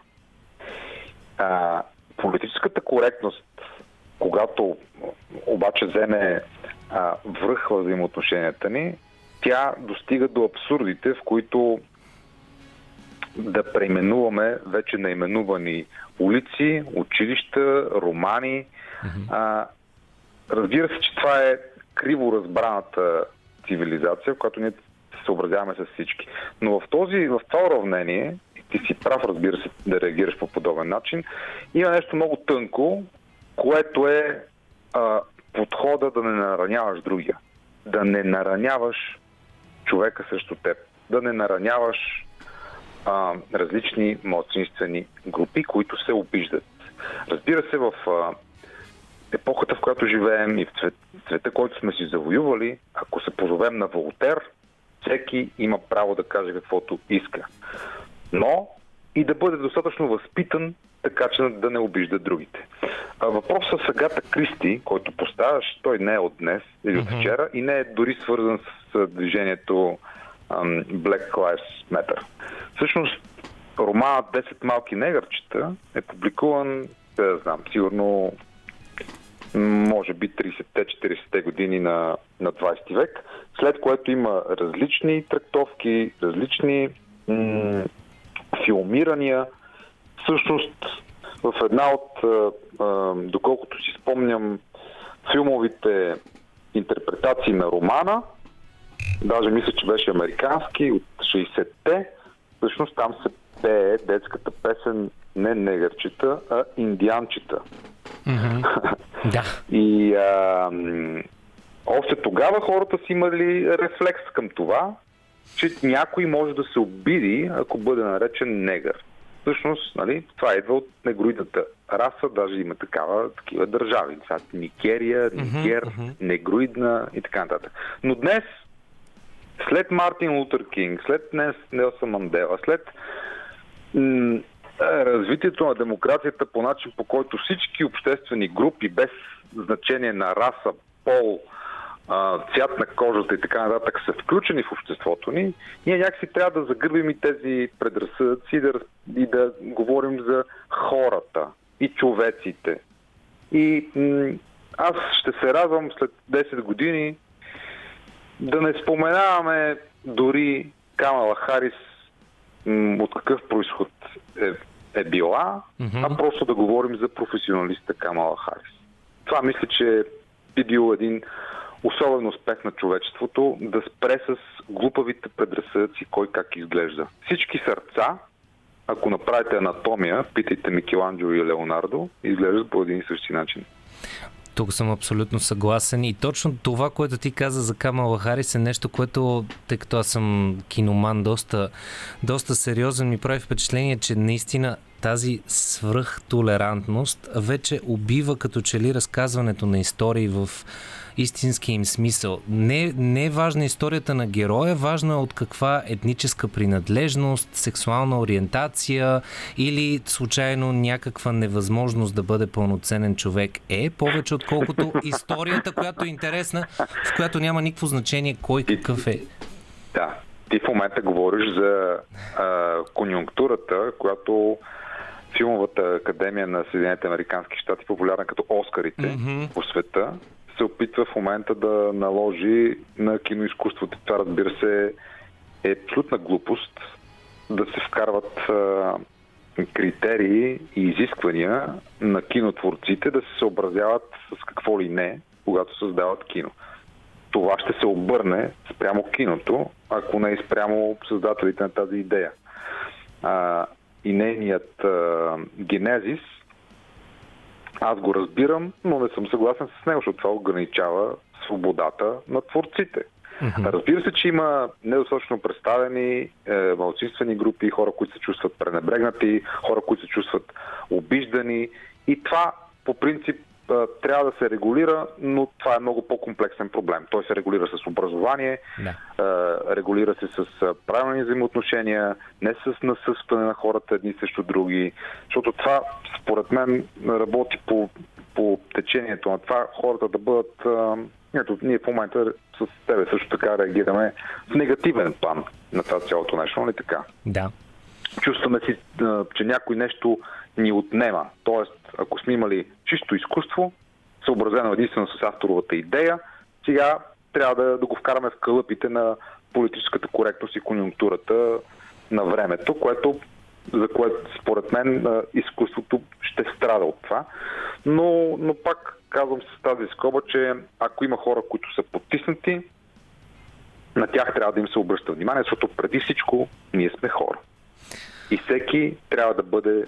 А, политическата коректност, когато обаче вземе а, връх в взаимоотношенията ни, тя достига до абсурдите, в които да преименуваме вече наименувани улици, училища, романи. Mm-hmm. А, разбира се, че това е криво разбраната цивилизация, в която ние се съобразяваме с всички. Но в, този, в това уравнение, ти си прав, разбира се, да реагираш по подобен начин, има нещо много тънко, което е а, подхода да не нараняваш другия. Да не нараняваш човека срещу теб. Да не нараняваш а, различни младсинствени групи, които се обиждат. Разбира се, в а, епохата, в която живеем и в цвет, цвета, който сме си завоювали, ако се позовем на Волтер, всеки има право да каже каквото иска. Но и да бъде достатъчно възпитан, така че да не обижда другите. А въпросът с Агата Кристи, който поставяш, той не е от днес или от вчера и не е дори свързан с движението Black Lives Matter. Всъщност, романът 10 малки негърчета е публикуван, да знам, сигурно може би 30-те, 40-те години на, на 20 век, след което има различни трактовки, различни м- филмирания. Всъщност, в една от, доколкото си спомням, филмовите интерпретации на романа, даже мисля, че беше американски, от 60-те, всъщност там се пее детската песен не негърчета, а индианчета. Mm-hmm. да. И а, още тогава хората си имали рефлекс към това, че някой може да се обиди, ако бъде наречен негър. Всъщност, нали, това идва от негроидната раса, даже има такава, такива държави. Никерия, Нигер, mm-hmm. негроидна и така нататък. Но днес, след Мартин Лутер Кинг, след днес Нелсън Мандела, след м- развитието на демокрацията по начин, по който всички обществени групи, без значение на раса, пол, цвят на кожата и така нататък са включени в обществото ни, ние някакси трябва да загърбим и тези предразсъдъци и да, и да говорим за хората и човеците. И м- аз ще се радвам след 10 години да не споменаваме дори Камала Харис м- от какъв происход е, е била, mm-hmm. а просто да говорим за професионалиста Камала Харис. Това мисля, че би бил един особен успех на човечеството да спре с глупавите предразсъдъци кой как изглежда. Всички сърца, ако направите анатомия, питайте Микеланджело и Леонардо, изглеждат по един и същи начин. Тук съм абсолютно съгласен и точно това, което ти каза за Камала Харис е нещо, което, тъй като аз съм киноман доста, доста сериозен, ми прави впечатление, че наистина тази свръхтолерантност вече убива като че ли разказването на истории в истинския им смисъл. Не, не е важна историята на героя, важно е от каква етническа принадлежност, сексуална ориентация или случайно някаква невъзможност да бъде пълноценен човек е, повече отколкото историята, която е интересна, в която няма никакво значение кой какъв е. Да, ти в момента говориш за а, конюнктурата, която филмовата академия на Съединените Американски щати, популярна като Оскарите mm-hmm. по света, се опитва в момента да наложи на киноизкуството. Това, разбира се, е абсолютна глупост да се вкарват а, критерии и изисквания на кинотворците да се съобразяват с какво ли не, когато създават кино. Това ще се обърне спрямо киното, ако не и спрямо създателите на тази идея. А, и нейният а, генезис – аз го разбирам, но не съм съгласен с него, защото това ограничава свободата на творците. Mm-hmm. Разбира се, че има недостатъчно представени е, малцинствени групи, хора, които се чувстват пренебрегнати, хора, които се чувстват обиждани. И това по принцип трябва да се регулира, но това е много по-комплексен проблем. Той се регулира с образование, Да. а, регулира се с а, правилни взаимоотношения, не с насъскване на хората едни срещу други, защото това, според мен, работи по, по течението на това хората да бъдат... Ето, ние в момента с тебе също така реагираме в негативен план на това цялото нещо, нали така? Да. чувстваме си, че някой нещо ни отнема. Тоест, ако сме имали чисто изкуство, съобразено единствено с авторовата идея, сега трябва да, да го вкараме в кълъпите на политическата коректност и конюнктурата на времето, което, за което според мен изкуството ще страда от това. Но, но пак казвам с тази скоба, че ако има хора, които са потиснати, на тях трябва да им се обръща внимание, защото преди всичко ние сме хора. И всеки трябва да бъде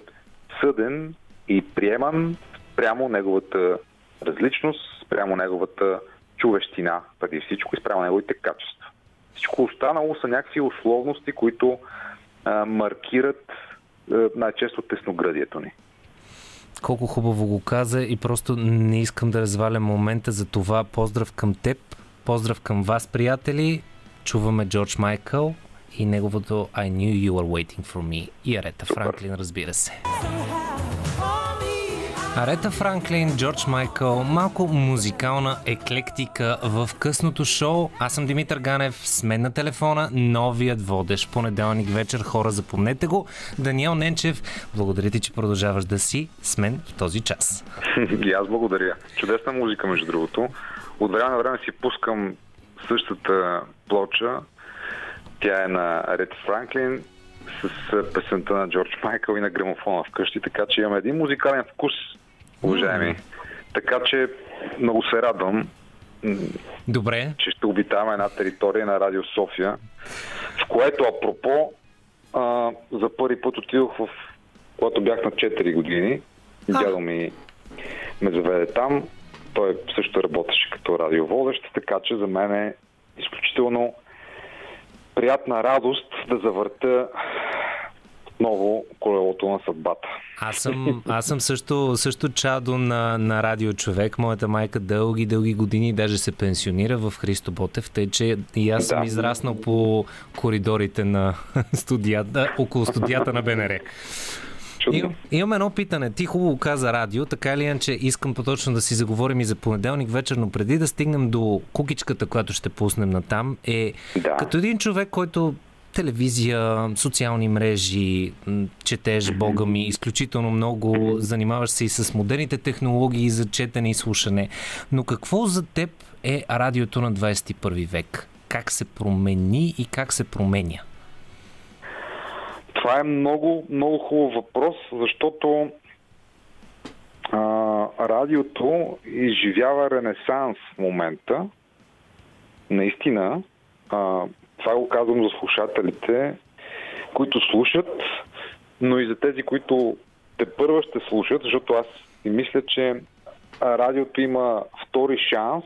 съден и приеман прямо неговата различност, прямо неговата човещина преди всичко и спрямо неговите качества. Всичко останало са някакви условности, които а, маркират а, най-често тесноградието ни. Колко хубаво го каза и просто не искам да развалям момента за това. Поздрав към теб, поздрав към вас, приятели. Чуваме Джордж Майкъл и неговото I knew you were waiting for me и Арета Франклин, разбира се. Арета Франклин, Джордж Майкъл, малко музикална еклектика в късното шоу. Аз съм Димитър Ганев, с мен на телефона, новият водещ понеделник вечер. Хора, запомнете го. Даниел Ненчев, благодаря ти, че продължаваш да си с мен в този час. И аз благодаря. Чудесна музика, между другото. От време на време си пускам същата плоча. Тя е на Ред Франклин с песента на Джордж Майкъл и на грамофона вкъщи, така че имаме един музикален вкус, уважаеми. Така че много се радвам, Добре, че ще обитаваме една територия на Радио София, в което, апропо, а, за първи път отидох в... Когато бях на 4 години, дядо ми ме заведе там. Той също работеше като радиоводещ, така че за мен е изключително приятна радост да завърта отново колелото на съдбата. аз съм, аз съм също, също чадо на, на радио човек. Моята майка дълги, дълги години даже се пенсионира в Христо Ботев, тъй че и аз съм Да. израснал по коридорите на студията, около студията на БНР. Чудно. Им, имам едно питане. Ти хубаво каза радио, така или иначе искам по-точно да си заговорим и за понеделник вечер, но преди да стигнем до кукичката, която ще пуснем на там, е Да. като един човек, който телевизия, социални мрежи, четеш, бога ми, изключително много, занимаваш се и с модерните технологии за четене и слушане. Но какво за теб е радиото на 21 век? Как се промени и как се променя? Това е много, много хубав въпрос, защото а, радиото изживява ренесанс в момента. Наистина, а, това го казвам за слушателите, които слушат, но и за тези, които те първа ще слушат, защото аз си мисля, че радиото има втори шанс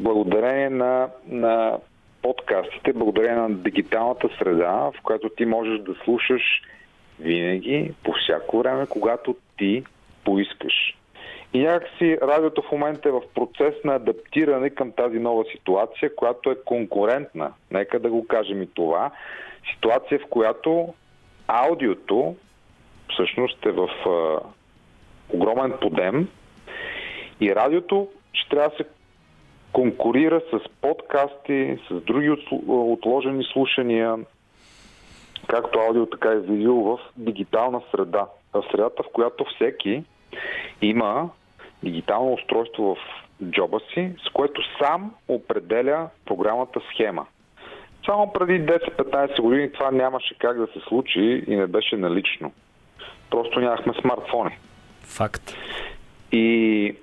благодарение на, на подкастите, благодарение на дигиталната среда, в която ти можеш да слушаш винаги, по всяко време, когато ти поискаш. И някакси радиото в момента е в процес на адаптиране към тази нова ситуация, която е конкурентна. Нека да го кажем и това. Ситуация, в която аудиото всъщност е в а, огромен подем и радиото ще трябва да се конкурира с подкасти, с други отложени слушания, както аудио, така и видео в дигитална среда. В средата, в която всеки има дигитално устройство в джоба си, с което сам определя програмата схема. Само преди 10-15 години това нямаше как да се случи и не беше налично. Просто нямахме смартфони. Факт. И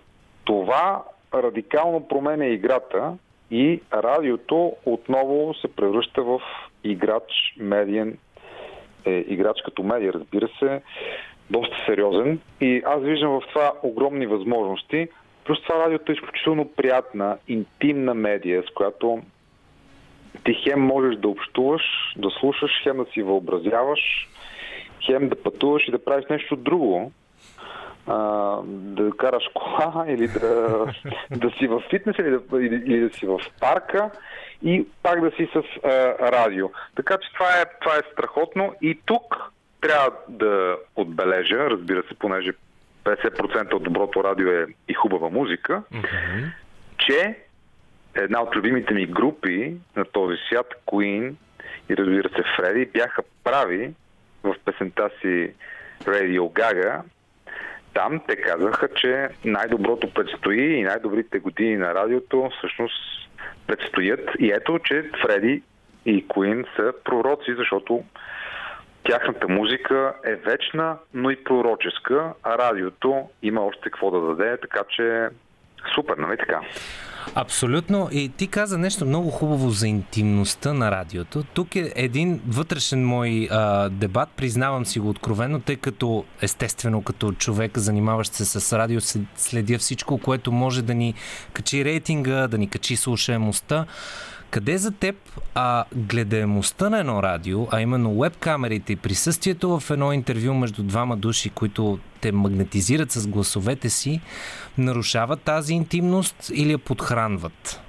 това радикално променя играта и радиото отново се превръща в играч медиен, е, играч като медия, разбира се, доста сериозен. И аз виждам в това огромни възможности. Плюс това радиото е изключително приятна, интимна медия, с която ти хем можеш да общуваш, да слушаш, хем да си въобразяваш, хем да пътуваш и да правиш нещо друго. а, да караш кола или да, да си в фитнес или да, или, или да си в парка и пак да си с а, радио. Така че това е, това е страхотно и тук трябва да отбележа, разбира се, понеже 50% от доброто радио е и хубава музика, Мгм. че една от любимите ми групи на този свят, Queen и разбира се Фреди, бяха прави в песента си Radio Gaga. Там те казаха, че най-доброто предстои и най-добрите години на радиото всъщност предстоят. И ето, че Фреди и Queen са пророци, защото тяхната музика е вечна, но и пророческа, а радиото има още какво да даде, така че супер, нали така? Абсолютно. И ти каза нещо много хубаво за интимността на радиото. Тук е един вътрешен мой а, дебат, признавам си го откровено, тъй като естествено като човек, занимаващ се с радио, следя всичко, което може да ни качи рейтинга, да ни качи слушаемостта. Къде за теб а, гледаемостта на едно радио, а именно веб-камерите и присъствието в едно интервю между двама души, които те магнетизират с гласовете си, нарушават тази интимност или я подхранват?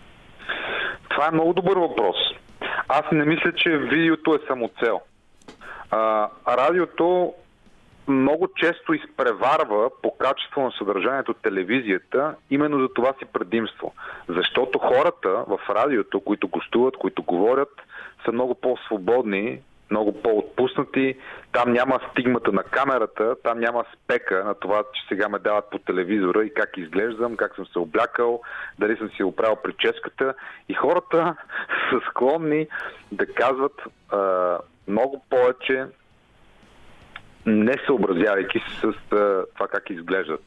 Това е много добър въпрос. Аз не мисля, че видеото е самоцел. А, радиото много често изпреварва по качество на съдържанието телевизията, именно за това си предимство. Защото хората в радиото, които гостуват, които говорят, са много по-свободни, много по-отпуснати. Там няма стигмата на камерата, там няма спека на това, че сега ме дават по телевизора и как изглеждам, как съм се облякал, дали съм си оправил прическата. И хората са склонни да казват а, много повече не съобразявайки се с а, това как изглеждат.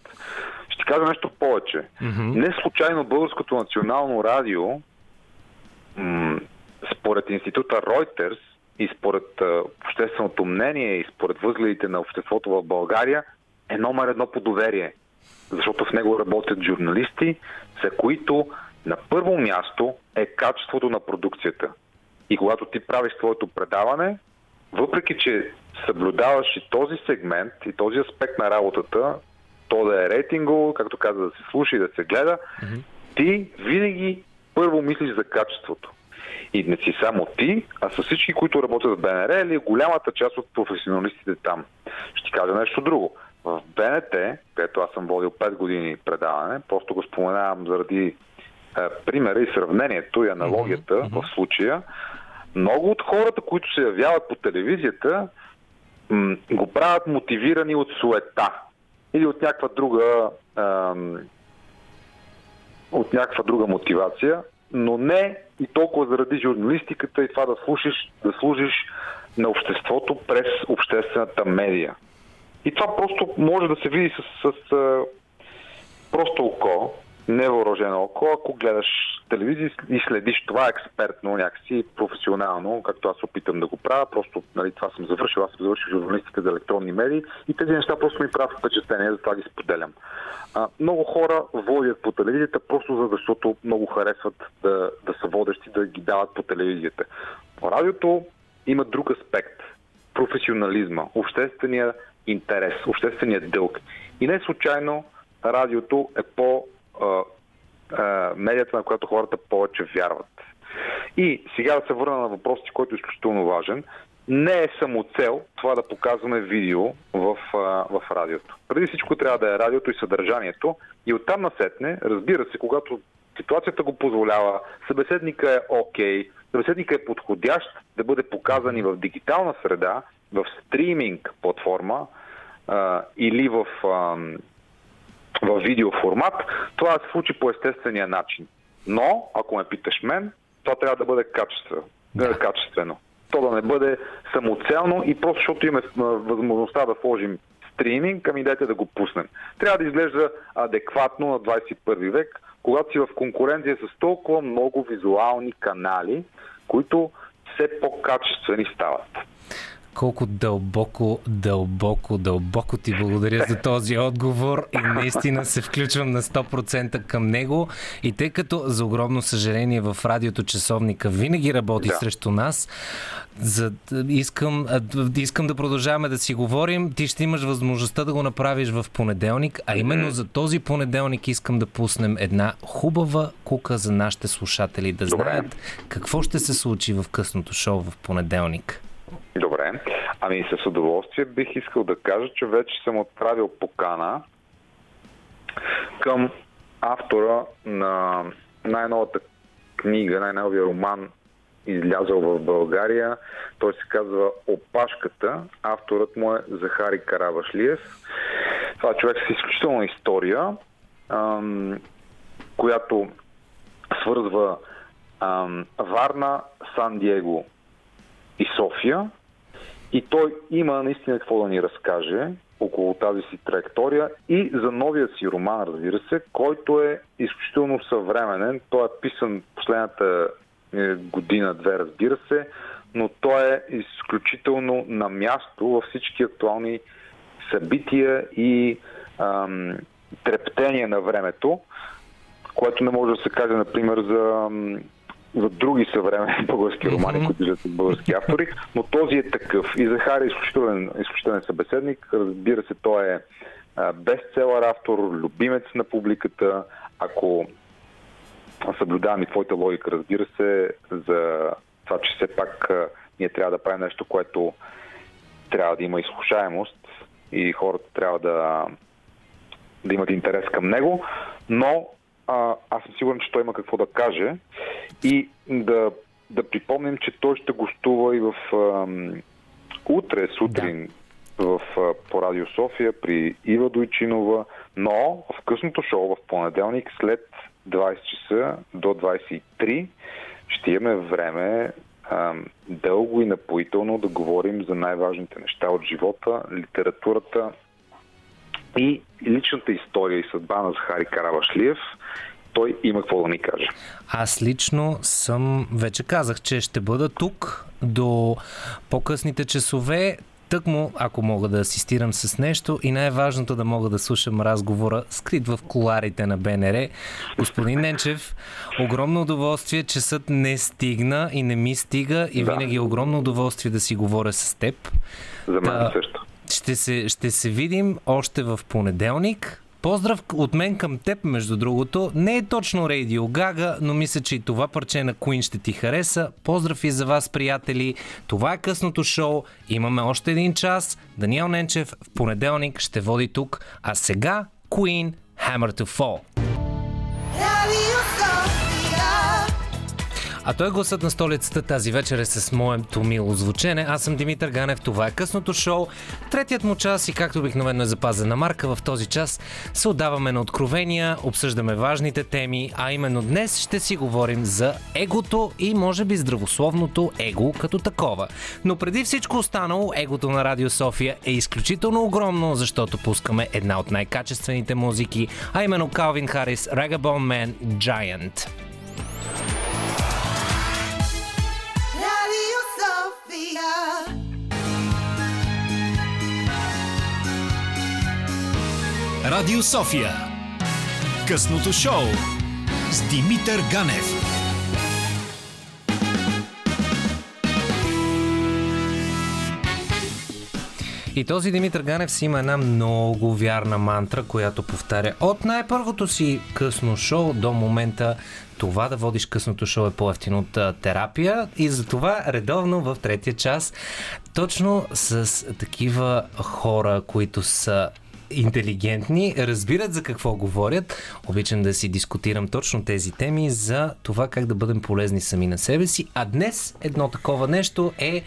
Ще кажа нещо повече. Mm-hmm. Не случайно Българското национално радио, м- според института Reuters и според а, общественото мнение и според възгледите на обществото в България, е номер едно по доверие. Защото в него работят журналисти, за които на първо място е качеството на продукцията. И когато ти правиш твоето предаване, въпреки че съблюдаваш и този сегмент и този аспект на работата, то да е рейтингово, както каза, да се слуша и да се гледа, mm-hmm. ти винаги първо мислиш за качеството. И не си само ти, а с всички, които работят в БНР или голямата част от професионалистите там. Ще ти кажа нещо друго. В БНТ, където аз съм водил 5 години предаване, просто го споменавам заради е, примера и сравнението и аналогията mm-hmm. в случая, много от хората, които се явяват по телевизията, м- го правят мотивирани от суета или от някаква друга ам, от някаква друга мотивация, но не и толкова заради журналистиката и това да слушаш, да служиш на обществото през обществената медия. И това просто може да се види с, с, с просто око, невъоръжено око, ако гледаш телевизия и следиш това експертно, някакси професионално, както аз опитам да го правя. Просто нали, това съм завършил, аз съм завършил журналистика за електронни медии и тези неща просто ми правят впечатление, затова ги споделям. А, много хора водят по телевизията просто за защото много харесват да, да са водещи, да ги дават по телевизията. Радиото има друг аспект. Професионализма, обществения интерес, обществения дълг. И не случайно радиото е по медията, на която хората повече вярват. И сега да се върна на въпросите, който е изключително важен. Не е само цел това да показваме видео в, в радиото. Преди всичко трябва да е радиото и съдържанието. И оттам насетне, разбира се, когато ситуацията го позволява, събеседника е окей, събеседника е подходящ да бъде показан и в дигитална среда, в стриминг платформа а, или в а, в видеоформат, това да се случи по естествения начин. Но, ако ме питаш мен, това трябва да бъде качествено. Да. качествено. То да не бъде самоцелно и просто защото имаме възможността да сложим стриминг, ами дайте да го пуснем. Трябва да изглежда адекватно на 21 век, когато си в конкуренция с толкова много визуални канали, които все по-качествени стават. Колко дълбоко, дълбоко, дълбоко ти благодаря за този отговор и наистина се включвам на 100% към него. И тъй като за огромно съжаление в радиото часовника винаги работи да. срещу нас, за, искам, искам да продължаваме да си говорим. Ти ще имаш възможността да го направиш в понеделник, а именно за този понеделник искам да пуснем една хубава кука за нашите слушатели, да Добре. знаят какво ще се случи в късното шоу в понеделник. Добре. Ами с удоволствие бих искал да кажа, че вече съм отправил покана към автора на най-новата книга, най-новия роман излязъл в България. Той се казва Опашката. Авторът му е Захари Карабашлиев. Това е човек с изключителна история, ам, която свързва ам, Варна, Сан-Диего и София. И той има наистина какво да ни разкаже около тази си траектория и за новия си роман, разбира се, който е изключително съвременен. Той е писан последната е, година-две, разбира се, но той е изключително на място във всички актуални събития и ам, трептения на времето, което не може да се каже, например, за, за други съвременни български романи, mm-hmm. които излизат от български автори, но този е такъв. И Захари е изключителен, изключителен събеседник. Разбира се, той е бестселър автор, любимец на публиката. Ако съблюдавам и твоята логика, разбира се, за това, че все пак ние трябва да правим нещо, което трябва да има изслушаемост и хората трябва да, да имат интерес към него, но а, аз съм сигурен, че той има какво да каже и да, да припомним, че той ще гостува и в а, утре сутрин да. в, а, по Радио София при Ива Дойчинова, но в късното шоу в понеделник след 20 часа до 23 ще имаме време а, дълго и напоително да говорим за най-важните неща от живота, литературата и личната история и съдба на Захари Карабашлиев. Той има какво да ни каже. Аз лично съм, вече казах, че ще бъда тук до по-късните часове тъкмо, ако мога да асистирам с нещо и най-важното да мога да слушам разговора, скрит в коларите на БНР. Господин Ненчев, огромно удоволствие, че съд не стигна и не ми стига и да. винаги е огромно удоволствие да си говоря с теб. За мен да, също. Ще се, ще се видим още в понеделник. Поздрав от мен към теб, между другото. Не е точно Рейдио Гага, но мисля, че и това парче на Queen ще ти хареса. Поздрав и за вас, приятели. Това е късното шоу. Имаме още един час. Даниел Ненчев в понеделник ще води тук. А сега Queen Hammer to Fall. А той е гласът на столицата тази вечер е с моето мило звучене. Аз съм Димитър Ганев, това е късното шоу. Третият му час и както обикновено е запазена марка, в този час се отдаваме на откровения, обсъждаме важните теми, а именно днес ще си говорим за егото и може би здравословното его като такова. Но преди всичко останало, егото на Радио София е изключително огромно, защото пускаме една от най-качествените музики, а именно Калвин Харис, Ragabone Man, Giant. Радио София. Късното шоу с Димитър Ганев. И този Димитър Ганев си има една много вярна мантра, която повтаря от най-първото си късно шоу до момента това да водиш късното шоу е по-ефтино от терапия и затова редовно в третия час точно с такива хора, които са интелигентни, разбират за какво говорят. Обичам да си дискутирам точно тези теми за това как да бъдем полезни сами на себе си. А днес едно такова нещо е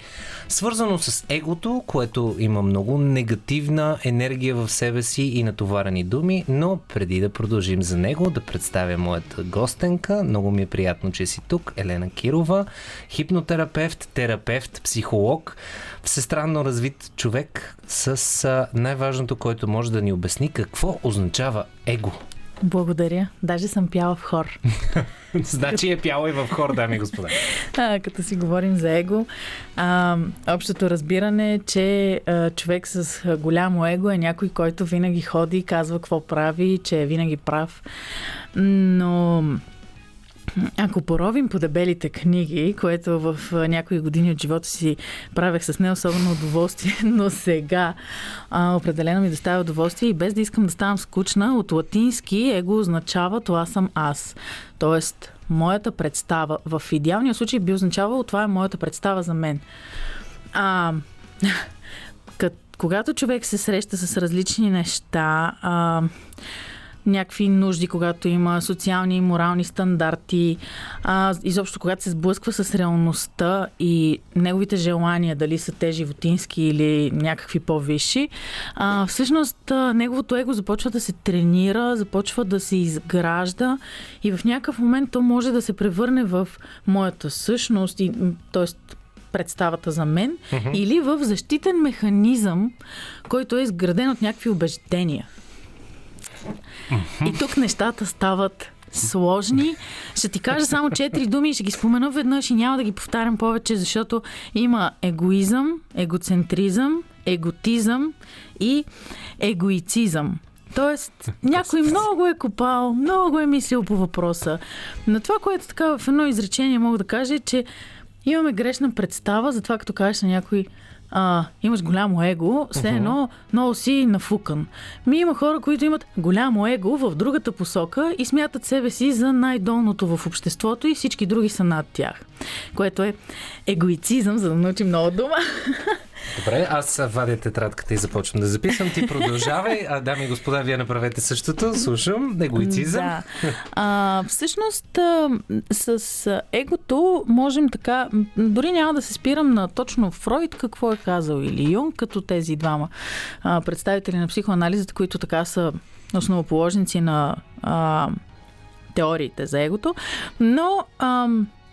свързано с егото, което има много негативна енергия в себе си и натоварени думи, но преди да продължим за него, да представя моята гостенка, много ми е приятно, че си тук, Елена Кирова, хипнотерапевт, терапевт, психолог, всестранно развит човек с най-важното, който може да ни обясни какво означава его. Благодаря. Даже съм пяла в хор. значи е пяла и в хор, дами и господа. А, като си говорим за его, а, общото разбиране е, че а, човек с голямо его е някой, който винаги ходи и казва какво прави, че е винаги прав. Но ако поровим по дебелите книги, което в някои години от живота си правех с не особено удоволствие, но сега а, определено ми доставя удоволствие и без да искам да ставам скучна, от латински его означава това съм аз. Тоест, моята представа. В идеалния случай би означавало това е моята представа за мен. А, когато човек се среща с различни неща, а, някакви нужди, когато има социални и морални стандарти, а, изобщо когато се сблъсква с реалността и неговите желания, дали са те животински или някакви по-висши, а, всъщност а, неговото его започва да се тренира, започва да се изгражда и в някакъв момент то може да се превърне в моята същност, и, т.е представата за мен, uh-huh. или в защитен механизъм, който е изграден от някакви убеждения. И тук нещата стават сложни. Ще ти кажа само четири думи и ще ги спомена веднъж и няма да ги повтарям повече, защото има егоизъм, егоцентризъм, еготизъм и егоицизъм. Тоест, някой много е копал, много е мислил по въпроса. Но това, което така в едно изречение мога да кажа е, че имаме грешна представа за това, като кажеш на някой а, имаш голямо его, все едно много си нафукан. Ми има хора, които имат голямо его в другата посока и смятат себе си за най-долното в обществото и всички други са над тях. Което е егоицизъм, за да научим нова дума. Добре, аз вадя тетрадката и започвам да записвам. Ти продължавай. А, дами и господа, вие направете същото. Слушам. Егоицизъм. Да. А, всъщност, с егото можем така... Дори няма да се спирам на точно Фройд какво е казал или Юнг, като тези двама а, представители на психоанализата, които така са основоположници на а, теориите за егото. Но... А,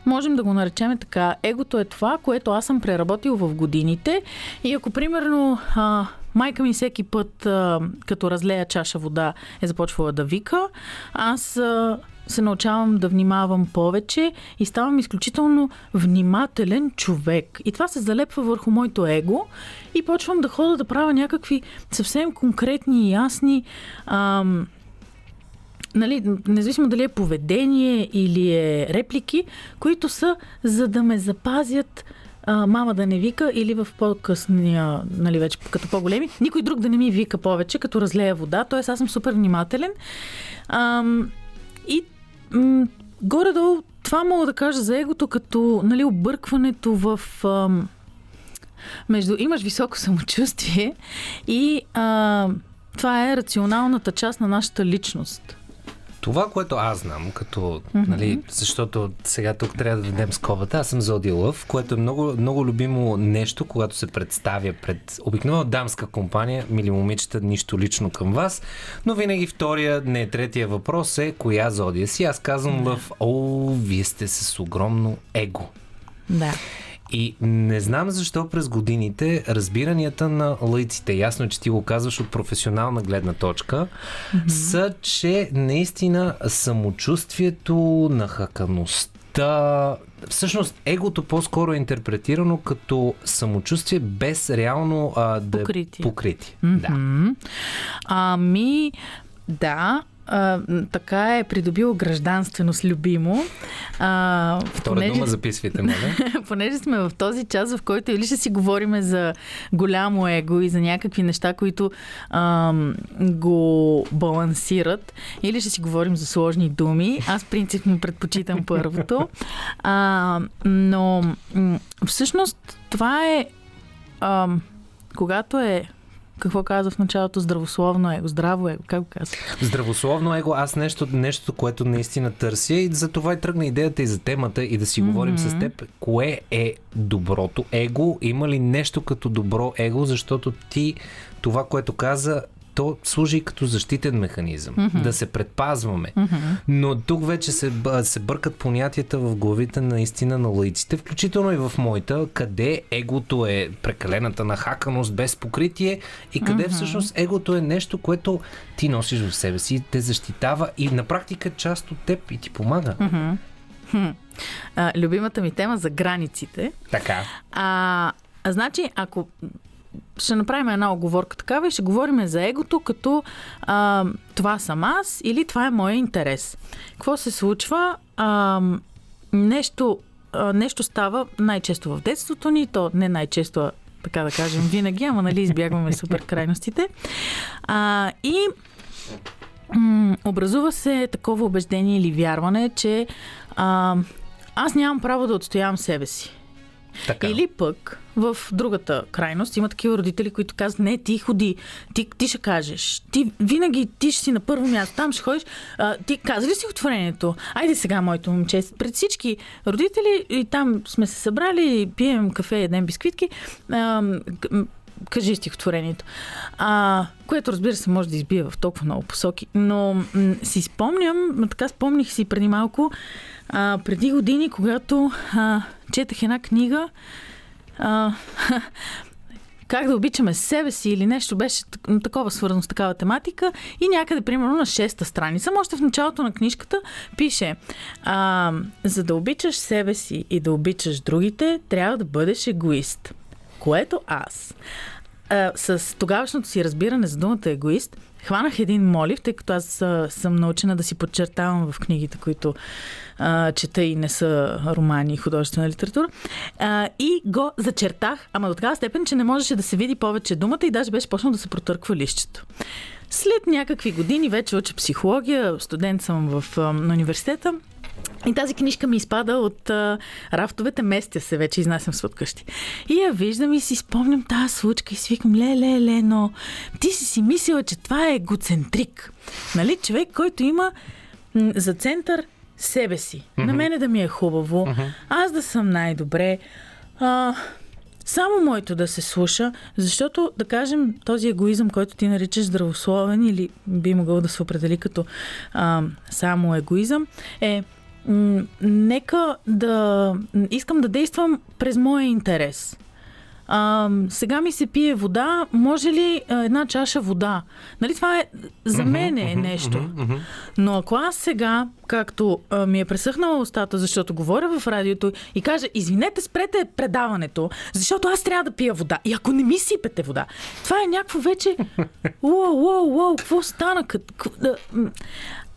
Можем да го наречем така. Егото е това, което аз съм преработил в годините. И ако, примерно, а, майка ми всеки път, а, като разлея чаша вода, е започвала да вика, аз а, се научавам да внимавам повече и ставам изключително внимателен човек. И това се залепва върху моето его и почвам да хода да правя някакви съвсем конкретни и ясни. Ам, нали, независимо дали е поведение или е реплики, които са за да ме запазят а, мама да не вика или в по-късния, нали, вече като по-големи, никой друг да не ми вика повече, като разлея вода. Тоест аз съм супер внимателен. А, и м- горе-долу това мога да кажа за егото, като нали, объркването в... А, между имаш високо самочувствие и а, това е рационалната част на нашата личност. Това, което аз знам, като, mm-hmm. нали, защото сега тук трябва да дадем сковата, аз съм Зоди Лъв, което е много, много любимо нещо, когато се представя пред обикновено дамска компания, мили момичета, нищо лично към вас, но винаги втория, не третия въпрос е коя Зодия си. Аз казвам Лъв, о, вие сте с огромно его. Да. И не знам защо през годините разбиранията на лъйците, ясно, че ти го казваш от професионална гледна точка, mm-hmm. са, че наистина самочувствието, нахакаността, всъщност егото по-скоро е интерпретирано като самочувствие без реално а, да покрити. покрити. Mm-hmm. Да. Ами, да, а, така е придобило гражданственост любимо. А, Втора понеже, дума записвайте, моля. понеже сме в този час, в който или ще си говориме за голямо его и за някакви неща, които а, го балансират, или ще си говорим за сложни думи. Аз принципно предпочитам първото. А, но всъщност това е а, когато е какво каза в началото? Здравословно его, здраво его, как го казва? Здравословно его, аз нещо, нещо, което наистина търся и за това и тръгна идеята и за темата и да си mm-hmm. говорим с теб. Кое е доброто его? Има ли нещо като добро его? Защото ти, това, което каза, то служи като защитен механизъм, mm-hmm. да се предпазваме. Mm-hmm. Но тук вече се, се бъркат понятията в главите наистина на лаиците, включително и в моята, къде егото е прекалената нахаканост без покритие и къде mm-hmm. всъщност егото е нещо, което ти носиш в себе си, те защитава и на практика част от теб и ти помага. Mm-hmm. Хм. А, любимата ми тема за границите. Така. А, а значи, ако ще направим една оговорка такава и ще говорим за егото като а, това съм аз или това е моя интерес. Какво се случва? А, нещо, а, нещо става най-често в детството ни, то не най-често, така да кажем, винаги, ама нали избягваме супер крайностите. А, и м- образува се такова убеждение или вярване, че а, аз нямам право да отстоявам себе си. Така. Или пък в другата крайност има такива родители, които казват, не, ти ходи, ти, ти ще кажеш, ти винаги ти ще си на първо място, там ще ходиш, а, ти каза ли си отворението? Айде сега, моето момче, пред всички родители и там сме се събрали, пием кафе, едем бисквитки, а, кажи стихотворението. А, което, разбира се, може да избие в толкова много посоки. Но м- си спомням, така спомних си преди малко, а, преди години, когато а, четах една книга, а, как да обичаме себе си или нещо беше такова свързано с такава тематика и някъде, примерно, на шеста страница, още в началото на книжката пише а, за да обичаш себе си и да обичаш другите, трябва да бъдеш егоист. Което аз а, с тогавашното си разбиране за думата егоист, хванах един молив, тъй като аз а, съм научена да си подчертавам в книгите, които а, чета и не са романи и художествена литература. А, и го зачертах, ама до такава степен, че не можеше да се види повече думата и даже беше почнал да се протърква лището. След някакви години вече уча психология, студент съм в, на университета, и тази книжка ми изпада от а, рафтовете, местя се, вече изнасям с къщи. И я виждам и си спомням тази случка и си викам, ле, ле, ле, но ти си си мислила, че това е егоцентрик. Нали, човек, който има м- за център себе си. Mm-hmm. На мене да ми е хубаво, mm-hmm. аз да съм най-добре. А, само моето да се слуша, защото, да кажем, този егоизъм, който ти наричаш здравословен или би могъл да се определи като а, само егоизъм, е нека да... Искам да действам през моя интерес. А, сега ми се pие вода, може ли а, една чаша вода? Нали, това е за мен е нещо. Но ако аз сега, както а, ми е пресъхнала устата, защото говоря в радиото и кажа, извинете, спрете предаването, защото аз трябва да пия вода. И ако не ми сипете вода, това е някакво вече... Уау, уау, уау, какво стана?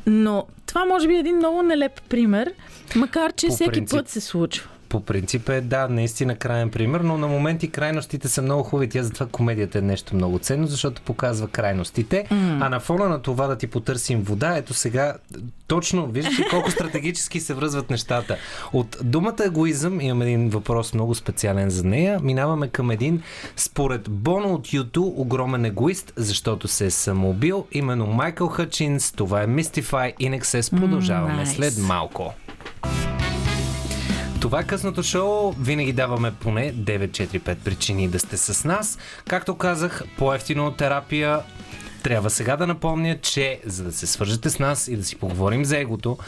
Но това може би е един много нелеп пример, макар че По всеки принцип... път се случва по принцип е, да, наистина крайен пример, но на моменти крайностите са много хубави. Тя затова комедията е нещо много ценно, защото показва крайностите. Mm. А на фона на това да ти потърсим вода, ето сега, точно, виждаш ли колко стратегически се връзват нещата. От думата егоизъм имам един въпрос много специален за нея. Минаваме към един, според Боно от YouTube, огромен егоист, защото се е самоубил. Именно Майкъл Хъчинс. Това е Mystify in Excess. Продължаваме mm, nice. след малко. Това е късното шоу. Винаги даваме поне 9-4-5 причини да сте с нас. Както казах, по-ефтино от терапия трябва сега да напомня, че за да се свържете с нас и да си поговорим за егото,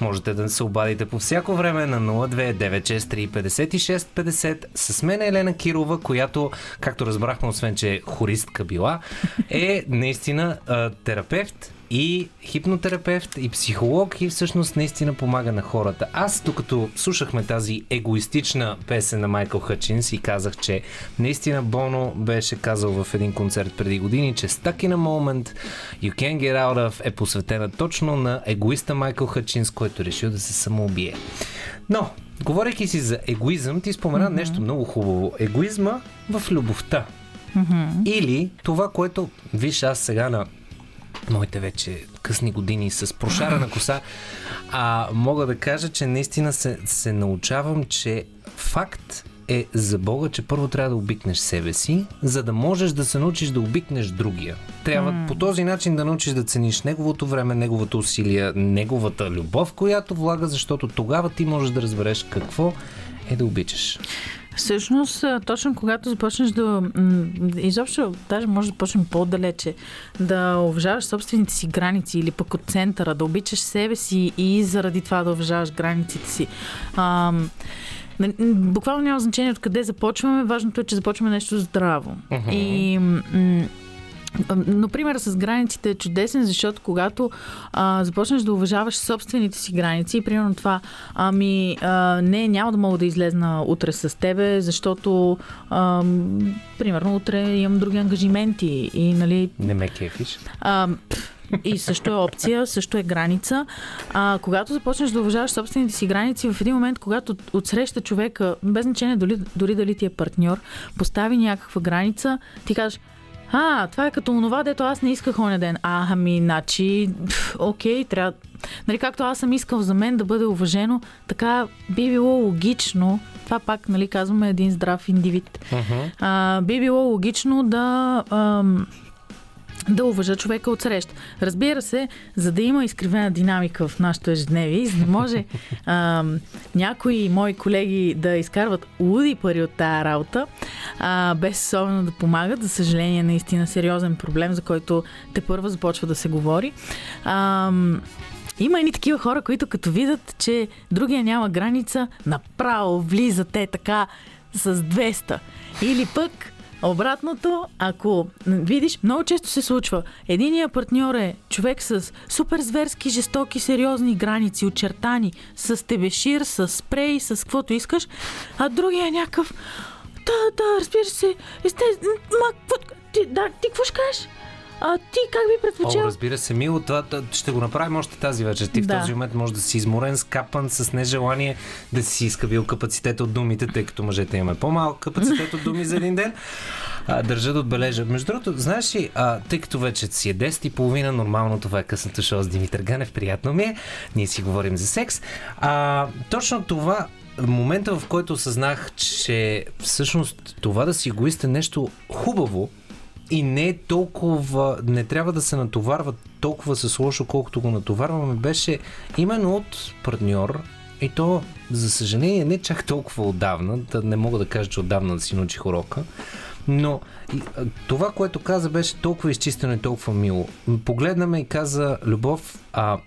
можете да се обадите по всяко време на 029635650 с мен е Елена Кирова, която, както разбрахме, освен че е хористка била, е наистина терапевт и хипнотерапевт, и психолог и всъщност наистина помага на хората. Аз, докато слушахме тази егоистична песен на Майкъл Хъчинс и казах, че наистина Боно беше казал в един концерт преди години, че Stuck in a Moment You Can't Get Out of е посветена точно на егоиста Майкъл Хъчинс, който решил да се самоубие. Но, говорейки си за егоизъм, ти спомена mm-hmm. нещо много хубаво. Егоизма в любовта. Mm-hmm. Или това, което, виж, аз сега на моите вече късни години с прошарена коса, а мога да кажа, че наистина се, се научавам, че факт е за Бога, че първо трябва да обикнеш себе си, за да можеш да се научиш да обикнеш другия. Трябва mm. по този начин да научиш да цениш неговото време, неговото усилия, неговата любов, която влага, защото тогава ти можеш да разбереш какво е да обичаш. Всъщност, точно когато започнеш да... Изобщо, даже може да почнем по-далече, да уважаваш собствените си граници или пък от центъра, да обичаш себе си и заради това да уважаваш границите си. Ам, н- н- Буквално няма значение откъде започваме, важното е, че започваме нещо здраво. И м- но примерът с границите е чудесен, защото когато а, започнеш да уважаваш собствените си граници, примерно това, ами а, не, няма да мога да излезна утре с тебе, защото а, примерно утре имам други ангажименти и нали Не ме кефиш. а, и също е опция, също е граница. А, когато започнеш да уважаваш собствените си граници, в един момент, когато отсреща човека, без значение дори, дори дали ти е партньор, постави някаква граница, ти кажеш, а, това е като онова, дето аз не исках оня ден. А, ами, значи, окей, трябва... Нали, както аз съм искал за мен да бъде уважено, така би било логично, това пак, нали, казваме един здрав индивид, а, би било логично да... Ам, да уважа човека от среща. Разбира се, за да има изкривена динамика в нашето ежедневие, и за да може а, някои мои колеги да изкарват луди пари от тая работа, а, без особено да помагат, за съжаление, наистина сериозен проблем, за който те първа започва да се говори. А, има едни такива хора, които като видят, че другия няма граница, направо влизат те така с 200. Или пък Обратното, ако видиш, много често се случва. Единият партньор е човек с супер зверски, жестоки, сериозни граници, очертани, с тебешир, с спрей, с каквото искаш, а другия е някакъв... Да, да, разбира се, есте... Ма, какво... Ти, да, ти какво ще кажеш? А ти как би О, предпочел? разбира се, мило, това, ще го направим още тази вечер. Ти в Да. този момент може да си изморен, скапан, с нежелание да си изкабил капацитет от думите, тъй като мъжете имаме по-малък капацитет от думи за един ден. А, държа да отбележа. Между другото, знаеш ли, а, тъй като вече си е 10 и половина, нормално това е късното шоу с Димитър Ганев, приятно ми е, ние си говорим за секс. А, точно това момента, в който осъзнах, че всъщност това да си егоист е нещо хубаво, и не е толкова, не трябва да се натоварва толкова с лошо, колкото го натоварваме, беше именно от партньор и то, за съжаление, не чак толкова отдавна, да не мога да кажа, че отдавна да си научих урока, но това, което каза, беше толкова изчистено и толкова мило. М, Погледна ме и каза, Любов, а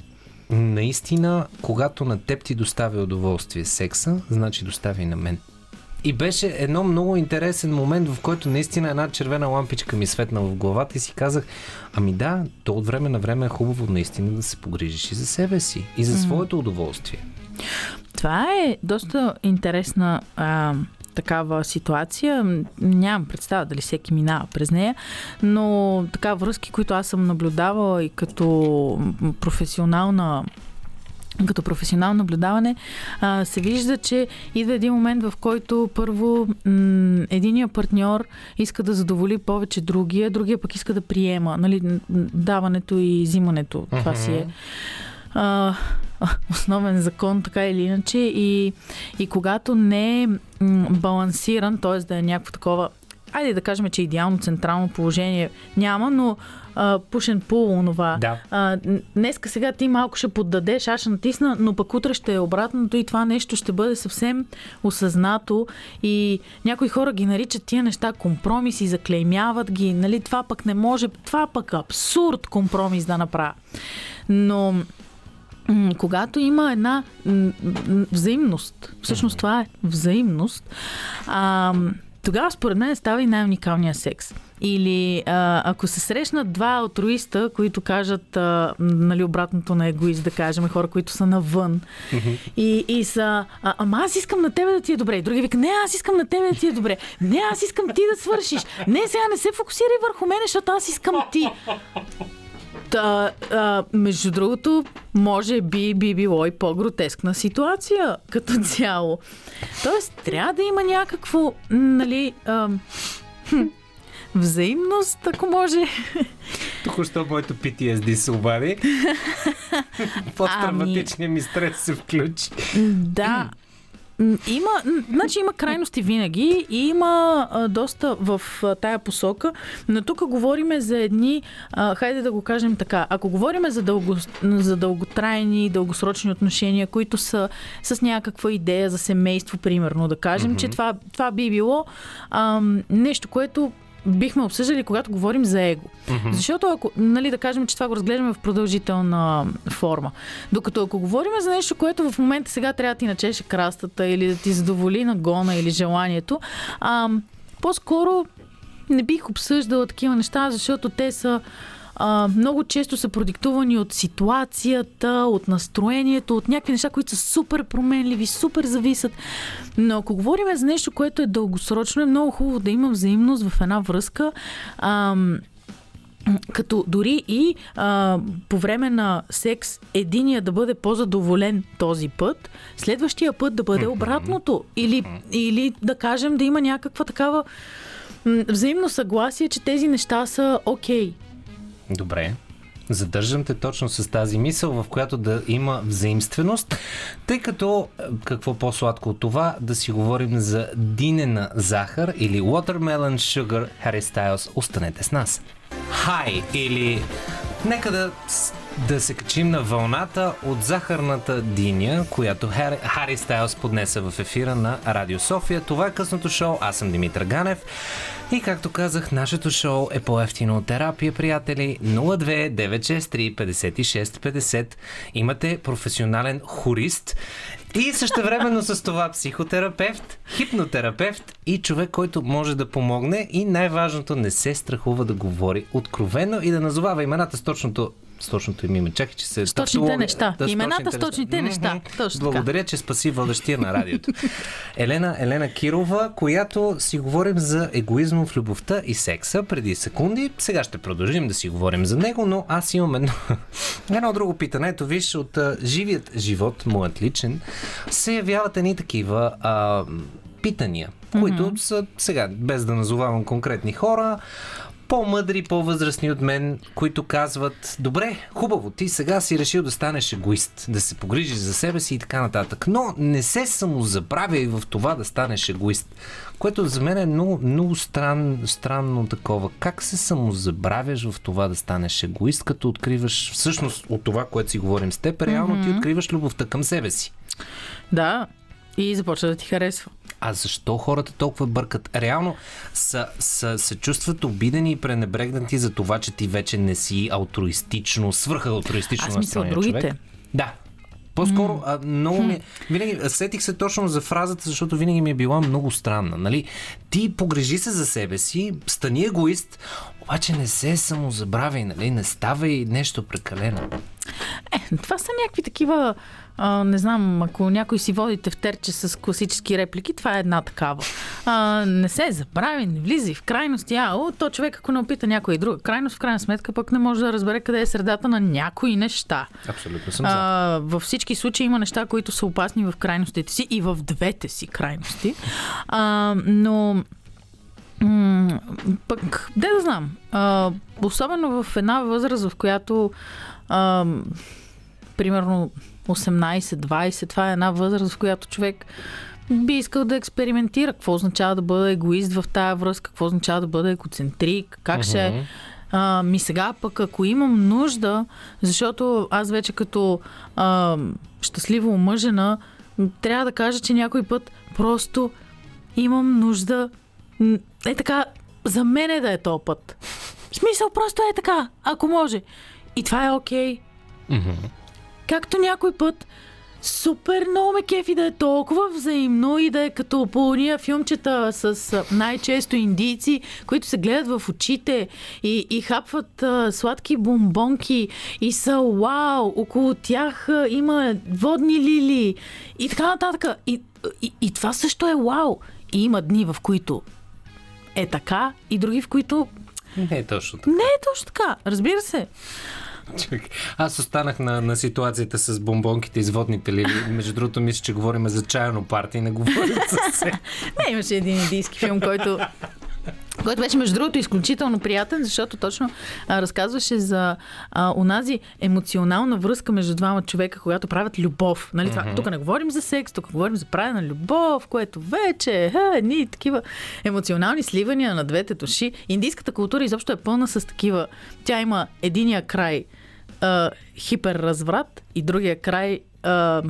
наистина, когато на теб ти доставя удоволствие секса, значи доставя и на мен. И беше едно много интересен момент, в който наистина една червена лампичка ми светна в главата и си казах, ами да, то от време на време е хубаво наистина да се погрижиш и за себе си, и за своето удоволствие. Това е доста интересна а, такава ситуация. Нямам представа дали всеки минава през нея, но така връзки, които аз съм наблюдавала и като професионална като професионално наблюдаване, а, се вижда, че идва един момент, в който първо м- единия партньор иска да задоволи повече другия, другия пък иска да приема. Нали, даването и взимането. Това си е а, основен закон, така или иначе. И, и когато не е балансиран, т.е. да е някакво такова, айде да кажем, че идеално централно положение няма, но пушен пул, онова. Да. А, днеска сега ти малко ще поддадеш, аз ще натисна, но пък утре ще е обратното и това нещо ще бъде съвсем осъзнато и някои хора ги наричат тия неща компромиси, заклеймяват ги, нали, това пък не може, това пък абсурд компромис да направя. Но когато има една взаимност, всъщност това е взаимност, а, тогава според мен става и най-уникалния секс. Или а, ако се срещнат два алтруиста, които кажат а, нали, обратното на егоист, да кажем, хора, които са навън и, и са, а, ама аз искам на тебе да ти е добре. И други вика, не, аз искам на тебе да ти е добре. Не, аз искам ти да свършиш. Не, сега не се фокусирай върху мене, защото аз искам ти. Та, а, между другото, може би би било и по-гротескна ситуация като цяло. Тоест, трябва да има някакво, нали, а, хм, взаимност, ако може. Току-що моето PTSD се обади. Посттравматичният ми стрес се включи. Да. Има, значи има крайности винаги и има а, доста в а, тая посока, но тук говориме за едни, а, хайде да го кажем така, ако говориме за, дълго, за дълготрайни, дългосрочни отношения, които са с някаква идея за семейство, примерно, да кажем, че това, това би било ам, нещо, което бихме обсъждали, когато говорим за его. Mm-hmm. Защото ако, нали, да кажем, че това го разглеждаме в продължителна форма. Докато ако говорим за нещо, което в момента сега трябва да ти начеше крастата или да ти задоволи нагона или желанието, а, по-скоро не бих обсъждала такива неща, защото те са а, много често са продиктувани от ситуацията, от настроението, от някакви неща, които са супер променливи, супер зависят. Но ако говорим за нещо, което е дългосрочно, е много хубаво да има взаимност в една връзка. Ам, като дори и а, по време на секс единия да бъде по-задоволен този път, следващия път да бъде обратното. Или, или да кажем да има някаква такава взаимно съгласие, че тези неща са окей. Добре. Задържам те точно с тази мисъл, в която да има взаимственост, тъй като е, какво по-сладко от това да си говорим за динена захар или Watermelon Sugar Harry Styles. Останете с нас. Хай или нека да, да се качим на вълната от захарната диня, която Хари, Стайлс поднесе в ефира на Радио София. Това е късното шоу. Аз съм Димитър Ганев. И както казах, нашето шоу е по-ефтино от терапия, приятели. 02 963 56 50. Имате професионален хорист и същевременно с това психотерапевт, хипнотерапевт и човек, който може да помогне и най-важното не се страхува да говори откровено и да назовава имената с точното с точното им име. Чакай, че се... С точните тавтология. неща. Да, Имената с точните неща. Мгм. Точно. Благодаря, че спаси водещия на радиото. Елена, Елена Кирова, която си говорим за егоизма в любовта и секса преди секунди. Сега ще продължим да си говорим за него, но аз имам едно, едно друго питане. Ето виж, от а, живият живот, моят личен, се явяват едни такива а, питания, които са сега, без да назовавам конкретни хора, по-мъдри, по-възрастни от мен, които казват, добре, хубаво, ти сега си решил да станеш егоист, да се погрижиш за себе си и така нататък, но не се самозабравяй в това да станеш егоист, което за мен е много, много стран, странно такова. Как се самозабравяш в това да станеш егоист, като откриваш, всъщност от това, което си говорим с теб, реално mm-hmm. ти откриваш любовта към себе си. Да, и започва да ти харесва. А защо хората толкова бъркат? Реално са, са, се чувстват обидени и пренебрегнати за това, че ти вече не си алтруистично, свръхалтруистично Аз мисля от другите. човек. Да. По-скоро, а, много ми... Винаги сетих се точно за фразата, защото винаги ми е била много странна. Нали? Ти погрежи се за себе си, стани егоист, обаче не се самозабравяй, нали? Не ставай нещо прекалено. Е, това са някакви такива, а, не знам, ако някой си води тефтерче с класически реплики, това е една такава. А, не се забрави, не влизай в крайности. А, о, то човек, ако не опита някой друга крайност, в крайна сметка пък не може да разбере къде е средата на някои неща. Абсолютно съм. А, във всички случаи има неща, които са опасни в крайностите си и в двете си крайности. А, но м- пък, де да знам, а, особено в една възраст, в която а, примерно 18-20, това е една възраст, в която човек би искал да експериментира. Какво означава да бъда егоист в тая връзка, какво означава да бъда егоцентрик, как ще е. А, ми сега пък ако имам нужда, защото аз вече като а, щастливо омъжена, трябва да кажа, че някой път просто имам нужда е така, за мен е да е то път. В смисъл, просто е така, ако може. И това е окей. Както някой път супер много ме кефи да е толкова взаимно и да е като по уния филмчета с най-често индийци, които се гледат в очите и, и хапват а, сладки бомбонки и са вау, около тях а, има водни лили и така нататък. И, и, и това също е вау. И има дни, в които е така и други, в които Не е точно така. не е точно така. Разбира се. Аз останах на, на ситуацията с бомбонките и с водните лили. Между другото, мисля, че говорим за чайно парти, не говорим за се. Не, имаше един индийски филм, който който беше, между другото, изключително приятен, защото точно а, разказваше за а, унази емоционална връзка между двама човека, когато правят любов. Нали, това, тук не говорим за секс, тук говорим за правене на любов, което вече е едни такива емоционални сливания на двете души. Индийската култура изобщо е пълна с такива. Тя има единия край а, хиперразврат и другия край а,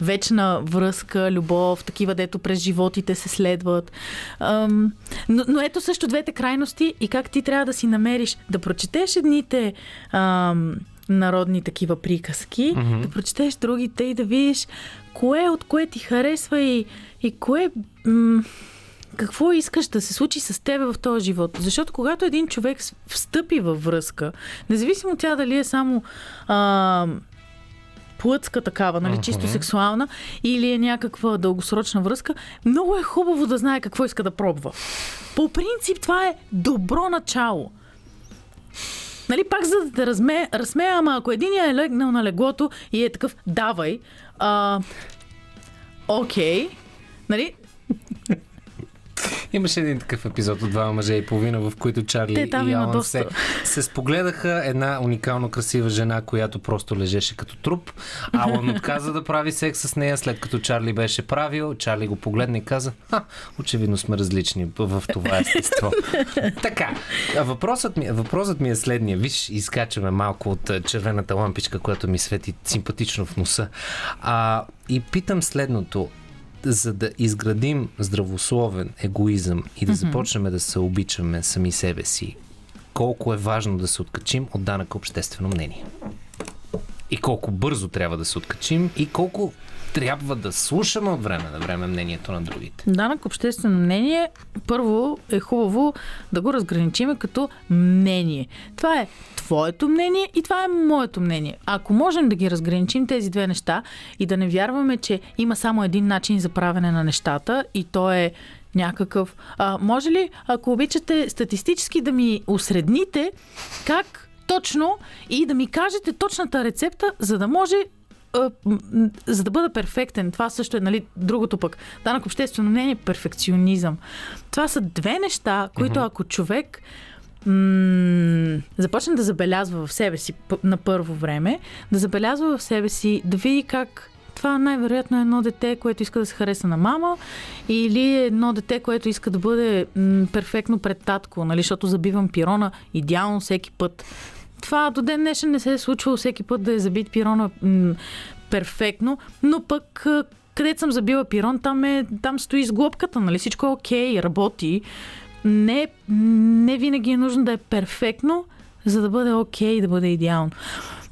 вечна връзка, любов, такива, дето през животите се следват. Ам, но, но ето също двете крайности и как ти трябва да си намериш, да прочетеш едните ам, народни такива приказки, mm-hmm. да прочетеш другите и да видиш кое от кое ти харесва и, и кое... М- какво искаш да се случи с тебе в този живот. Защото когато един човек встъпи във връзка, независимо тя дали е само а, плътска такава, нали, чисто сексуална, или е някаква дългосрочна връзка, много е хубаво да знае какво иска да пробва. По принцип това е добро начало. Нали, пак за да те разме, разсмея, ама ако един е легнал на леглото и е такъв, давай, а, окей, нали, Имаше един такъв епизод от два мъже и половина, в които Чарли Те, и Алан доста. се, се спогледаха една уникално красива жена, която просто лежеше като труп. Алан отказа да прави секс с нея, след като Чарли беше правил. Чарли го погледна и каза, а, очевидно сме различни в това естество. така, въпросът ми, въпросът ми е следния. Виж, изкачаме малко от а, червената лампичка, която ми свети симпатично в носа. А, и питам следното за да изградим здравословен егоизъм и да започнем да се обичаме сами себе си, колко е важно да се откачим от данъка обществено мнение. И колко бързо трябва да се откачим и колко трябва да слушаме от време на време мнението на другите. Данък обществено мнение, първо е хубаво да го разграничиме като мнение. Това е твоето мнение и това е моето мнение. Ако можем да ги разграничим тези две неща и да не вярваме, че има само един начин за правене на нещата и то е някакъв... А, може ли, ако обичате статистически да ми усредните как точно и да ми кажете точната рецепта, за да може за да бъда перфектен, това също е нали, другото пък. Данък обществено мнение е перфекционизъм. Това са две неща, които ако човек м- започне да забелязва в себе си на първо време, да забелязва в себе си, да види как това най-вероятно е едно дете, което иска да се хареса на мама или е едно дете, което иска да бъде м- перфектно пред татко, нали, защото забивам пирона идеално всеки път. Това до ден днешен не се е случвало всеки път да е забит пирона м- перфектно, но пък където съм забила пирон, там, е, там стои сглобката, нали? Всичко е окей, работи. Не, не винаги е нужно да е перфектно, за да бъде окей, да бъде идеално.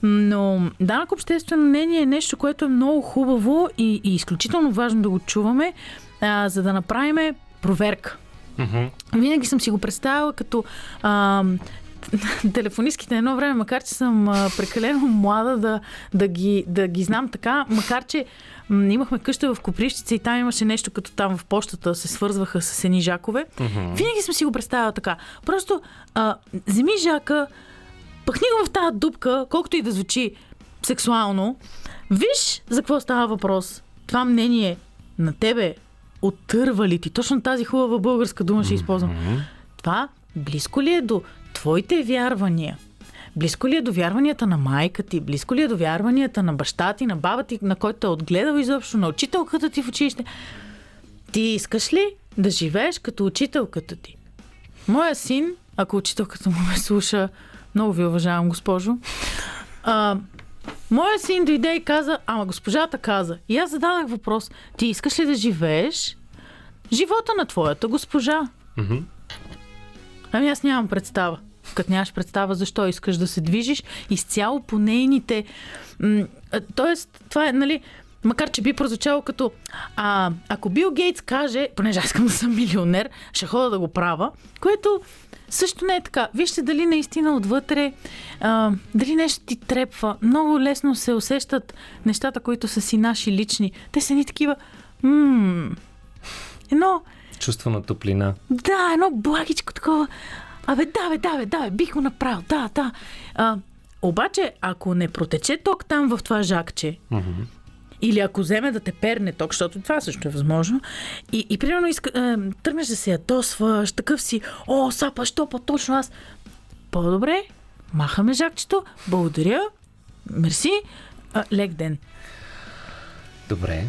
Но данък обществено мнение е нещо, което е много хубаво и, и изключително важно да го чуваме, а, за да направим проверка. Винаги съм си го представила като а, телефонистките едно време, макар че съм прекалено млада да, да, ги, да ги знам така, макар че м, имахме къща в Копривщица и там имаше нещо като там в почтата се свързваха с едни жакове. Винаги съм си го представила така. Просто а, вземи жака, пъхни го в тази дупка, колкото и да звучи сексуално, виж за какво става въпрос. Това мнение на тебе отърва ли ти? Точно тази хубава българска дума ще използвам. Това близко ли е до твоите вярвания? Близко ли е до вярванията на майка ти? Близко ли е до вярванията на баща ти, на баба ти, на който е отгледал изобщо, на учителката ти в училище? Ти искаш ли да живееш като учителката ти? Моя син, ако учителката му ме слуша, много ви уважавам, госпожо. А, моя син дойде и каза, ама госпожата каза. И аз зададах въпрос, ти искаш ли да живееш живота на твоята госпожа? Ами аз нямам представа. Като нямаш представа защо искаш да се движиш изцяло по нейните... Тоест, това е, нали, макар че би прозвучало като а, ако Бил Гейтс каже, понеже аз искам да съм милионер, ще хода да го правя, което също не е така. Вижте дали наистина отвътре, а, дали нещо ти трепва. Много лесно се усещат нещата, които са си наши лични. Те са ни такива... М- едно Чувство на топлина. да, едно благичко такова. Абе, да, бе, да, бе, да, бе, бих го направил, да, да. А, обаче, ако не протече ток там в това жакче, Или ако вземе да те перне ток, защото това също е възможно. И, и примерно иска, е, тръгнеш да се ядосваш, такъв си, о, сапа, що па точно аз. По-добре, махаме жакчето, благодаря, мерси, а, лек ден. Добре.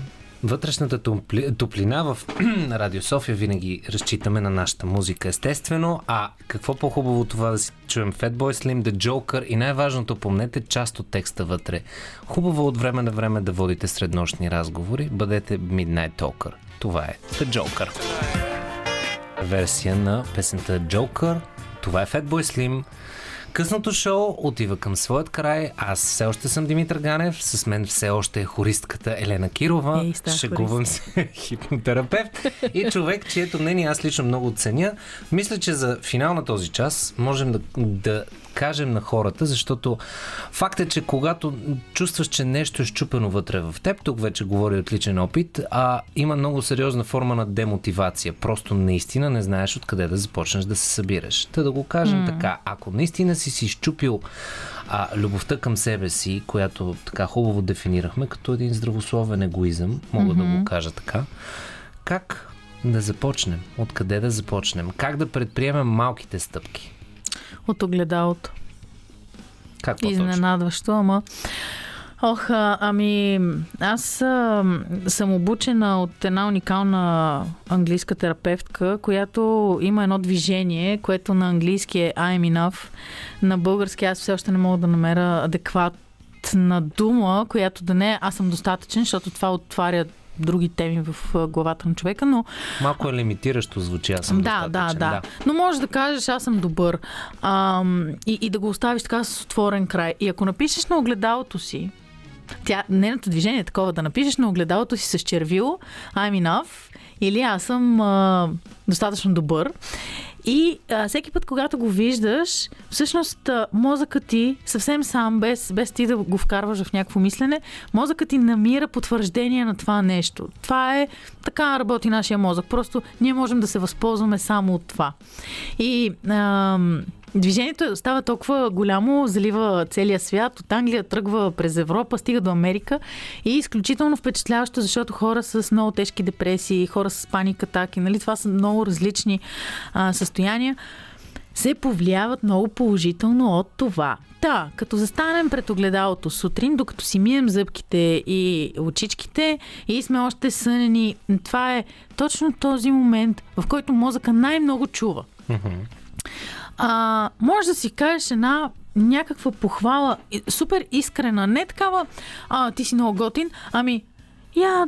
Вътрешната топли, топлина в Радио София винаги разчитаме на нашата музика, естествено. А какво по-хубаво това да си чуем Fatboy Slim, The Joker и най-важното, помнете част от текста вътре. Хубаво от време на време да водите среднощни разговори, бъдете Midnight Talker. Това е The Joker. Версия на песента Joker. Това е Fatboy Slim. Късното шоу отива към своят край. Аз все още съм Димитър Ганев. С мен все още е хористката Елена Кирова. Ей, стар Шегувам се, хипнотерапевт. И човек, чието мнение аз лично много ценя. Мисля, че за финал на този час можем да, да кажем на хората, защото факт е, че когато чувстваш, че нещо е щупено вътре в теб, тук вече говори от личен опит, а има много сериозна форма на демотивация. Просто наистина не знаеш откъде да започнеш да се събираш. Та да го кажем mm. така, ако наистина си си щупил а, любовта към себе си, която така хубаво дефинирахме като един здравословен егоизъм, мога mm-hmm. да го кажа така, как да започнем? Откъде да започнем? Как да предприемем малките стъпки? От огледалото. Как по-точно? Изненадващо, ама... Ох, а, ами аз а, съм обучена от една уникална английска терапевтка, която има едно движение, което на английски е I'm enough. На български аз все още не мога да намеря адекватна дума, която да не е аз съм достатъчен, защото това отваря други теми в главата на човека, но Малко е лимитиращо звучи, аз съм да, да, достатъчен. да, Но можеш да кажеш, аз съм добър. Ам, и, и да го оставиш така с отворен край. И ако напишеш на огледалото си, тя, нейното движение е такова, да напишеш на огледалото си с червило I'm enough или аз съм а, достатъчно добър. И а, всеки път, когато го виждаш, всъщност а, мозъкът ти съвсем сам, без, без ти да го вкарваш в някакво мислене, мозъкът ти намира потвърждение на това нещо. Това е така работи нашия мозък. Просто ние можем да се възползваме само от това. И ам, Движението става толкова голямо, залива целия свят. От Англия тръгва през Европа, стига до Америка и изключително впечатляващо, защото хора с много тежки депресии, хора с паника атаки, нали, това са много различни а, състояния, се повлияват много положително от това. Та, като застанем пред огледалото сутрин, докато си мием зъбките и очичките и сме още сънени, това е точно този момент, в който мозъка най-много чува. А, може да си кажеш една някаква похвала, супер искрена, не такава, а, ти си много готин, ами, я,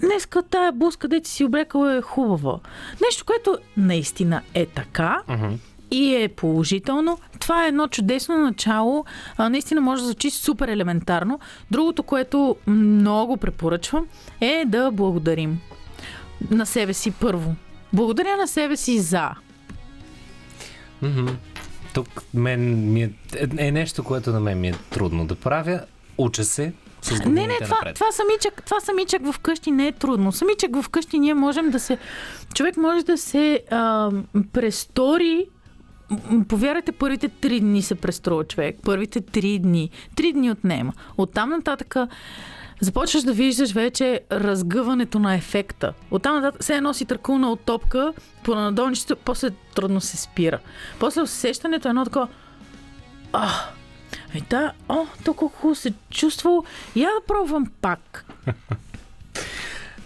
днеска тая блузка, де ти си облекала е хубава. Нещо, което наистина е така, и е положително. Това е едно чудесно начало. А, наистина може да звучи супер елементарно. Другото, което много препоръчвам, е да благодарим на себе си първо. Благодаря на себе си за. Мгм. Тук мен ми е, е нещо, което на мен ми е трудно да правя. Уча се с Не, не, това, напред. това, самичък, това самичък вкъщи не е трудно. Самичък вкъщи ние можем да се... Човек може да се а, престори Повярвайте, първите три дни се преструва човек. Първите три дни. Три дни отнема. Оттам нататък започваш да виждаш вече разгъването на ефекта. Оттам нататък все едно си търкулна от топка по надолнището, после трудно се спира. После усещането е едно такова а, е да, о, толкова хубаво се чувствал. Я да пробвам пак.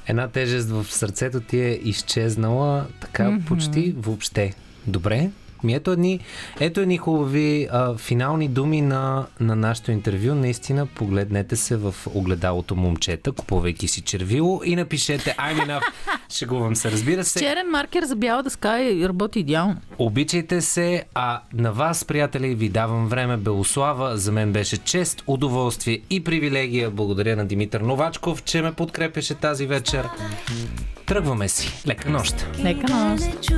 Една тежест в сърцето ти е изчезнала така mm-hmm. почти въобще. Добре. Ми ето едни, ето едни хубави а, финални думи на, на нашето интервю. Наистина погледнете се в огледалото момчета, купувайки си червило и напишете I'm enough. Шегувам се, разбира се. Черен маркер за бяла дъска и работи идеално. Обичайте се, а на вас, приятели, ви давам време. Белослава, за мен беше чест, удоволствие и привилегия. Благодаря на Димитър Новачков, че ме подкрепяше тази вечер. Тръгваме си. Лека нощ! Нека нощ.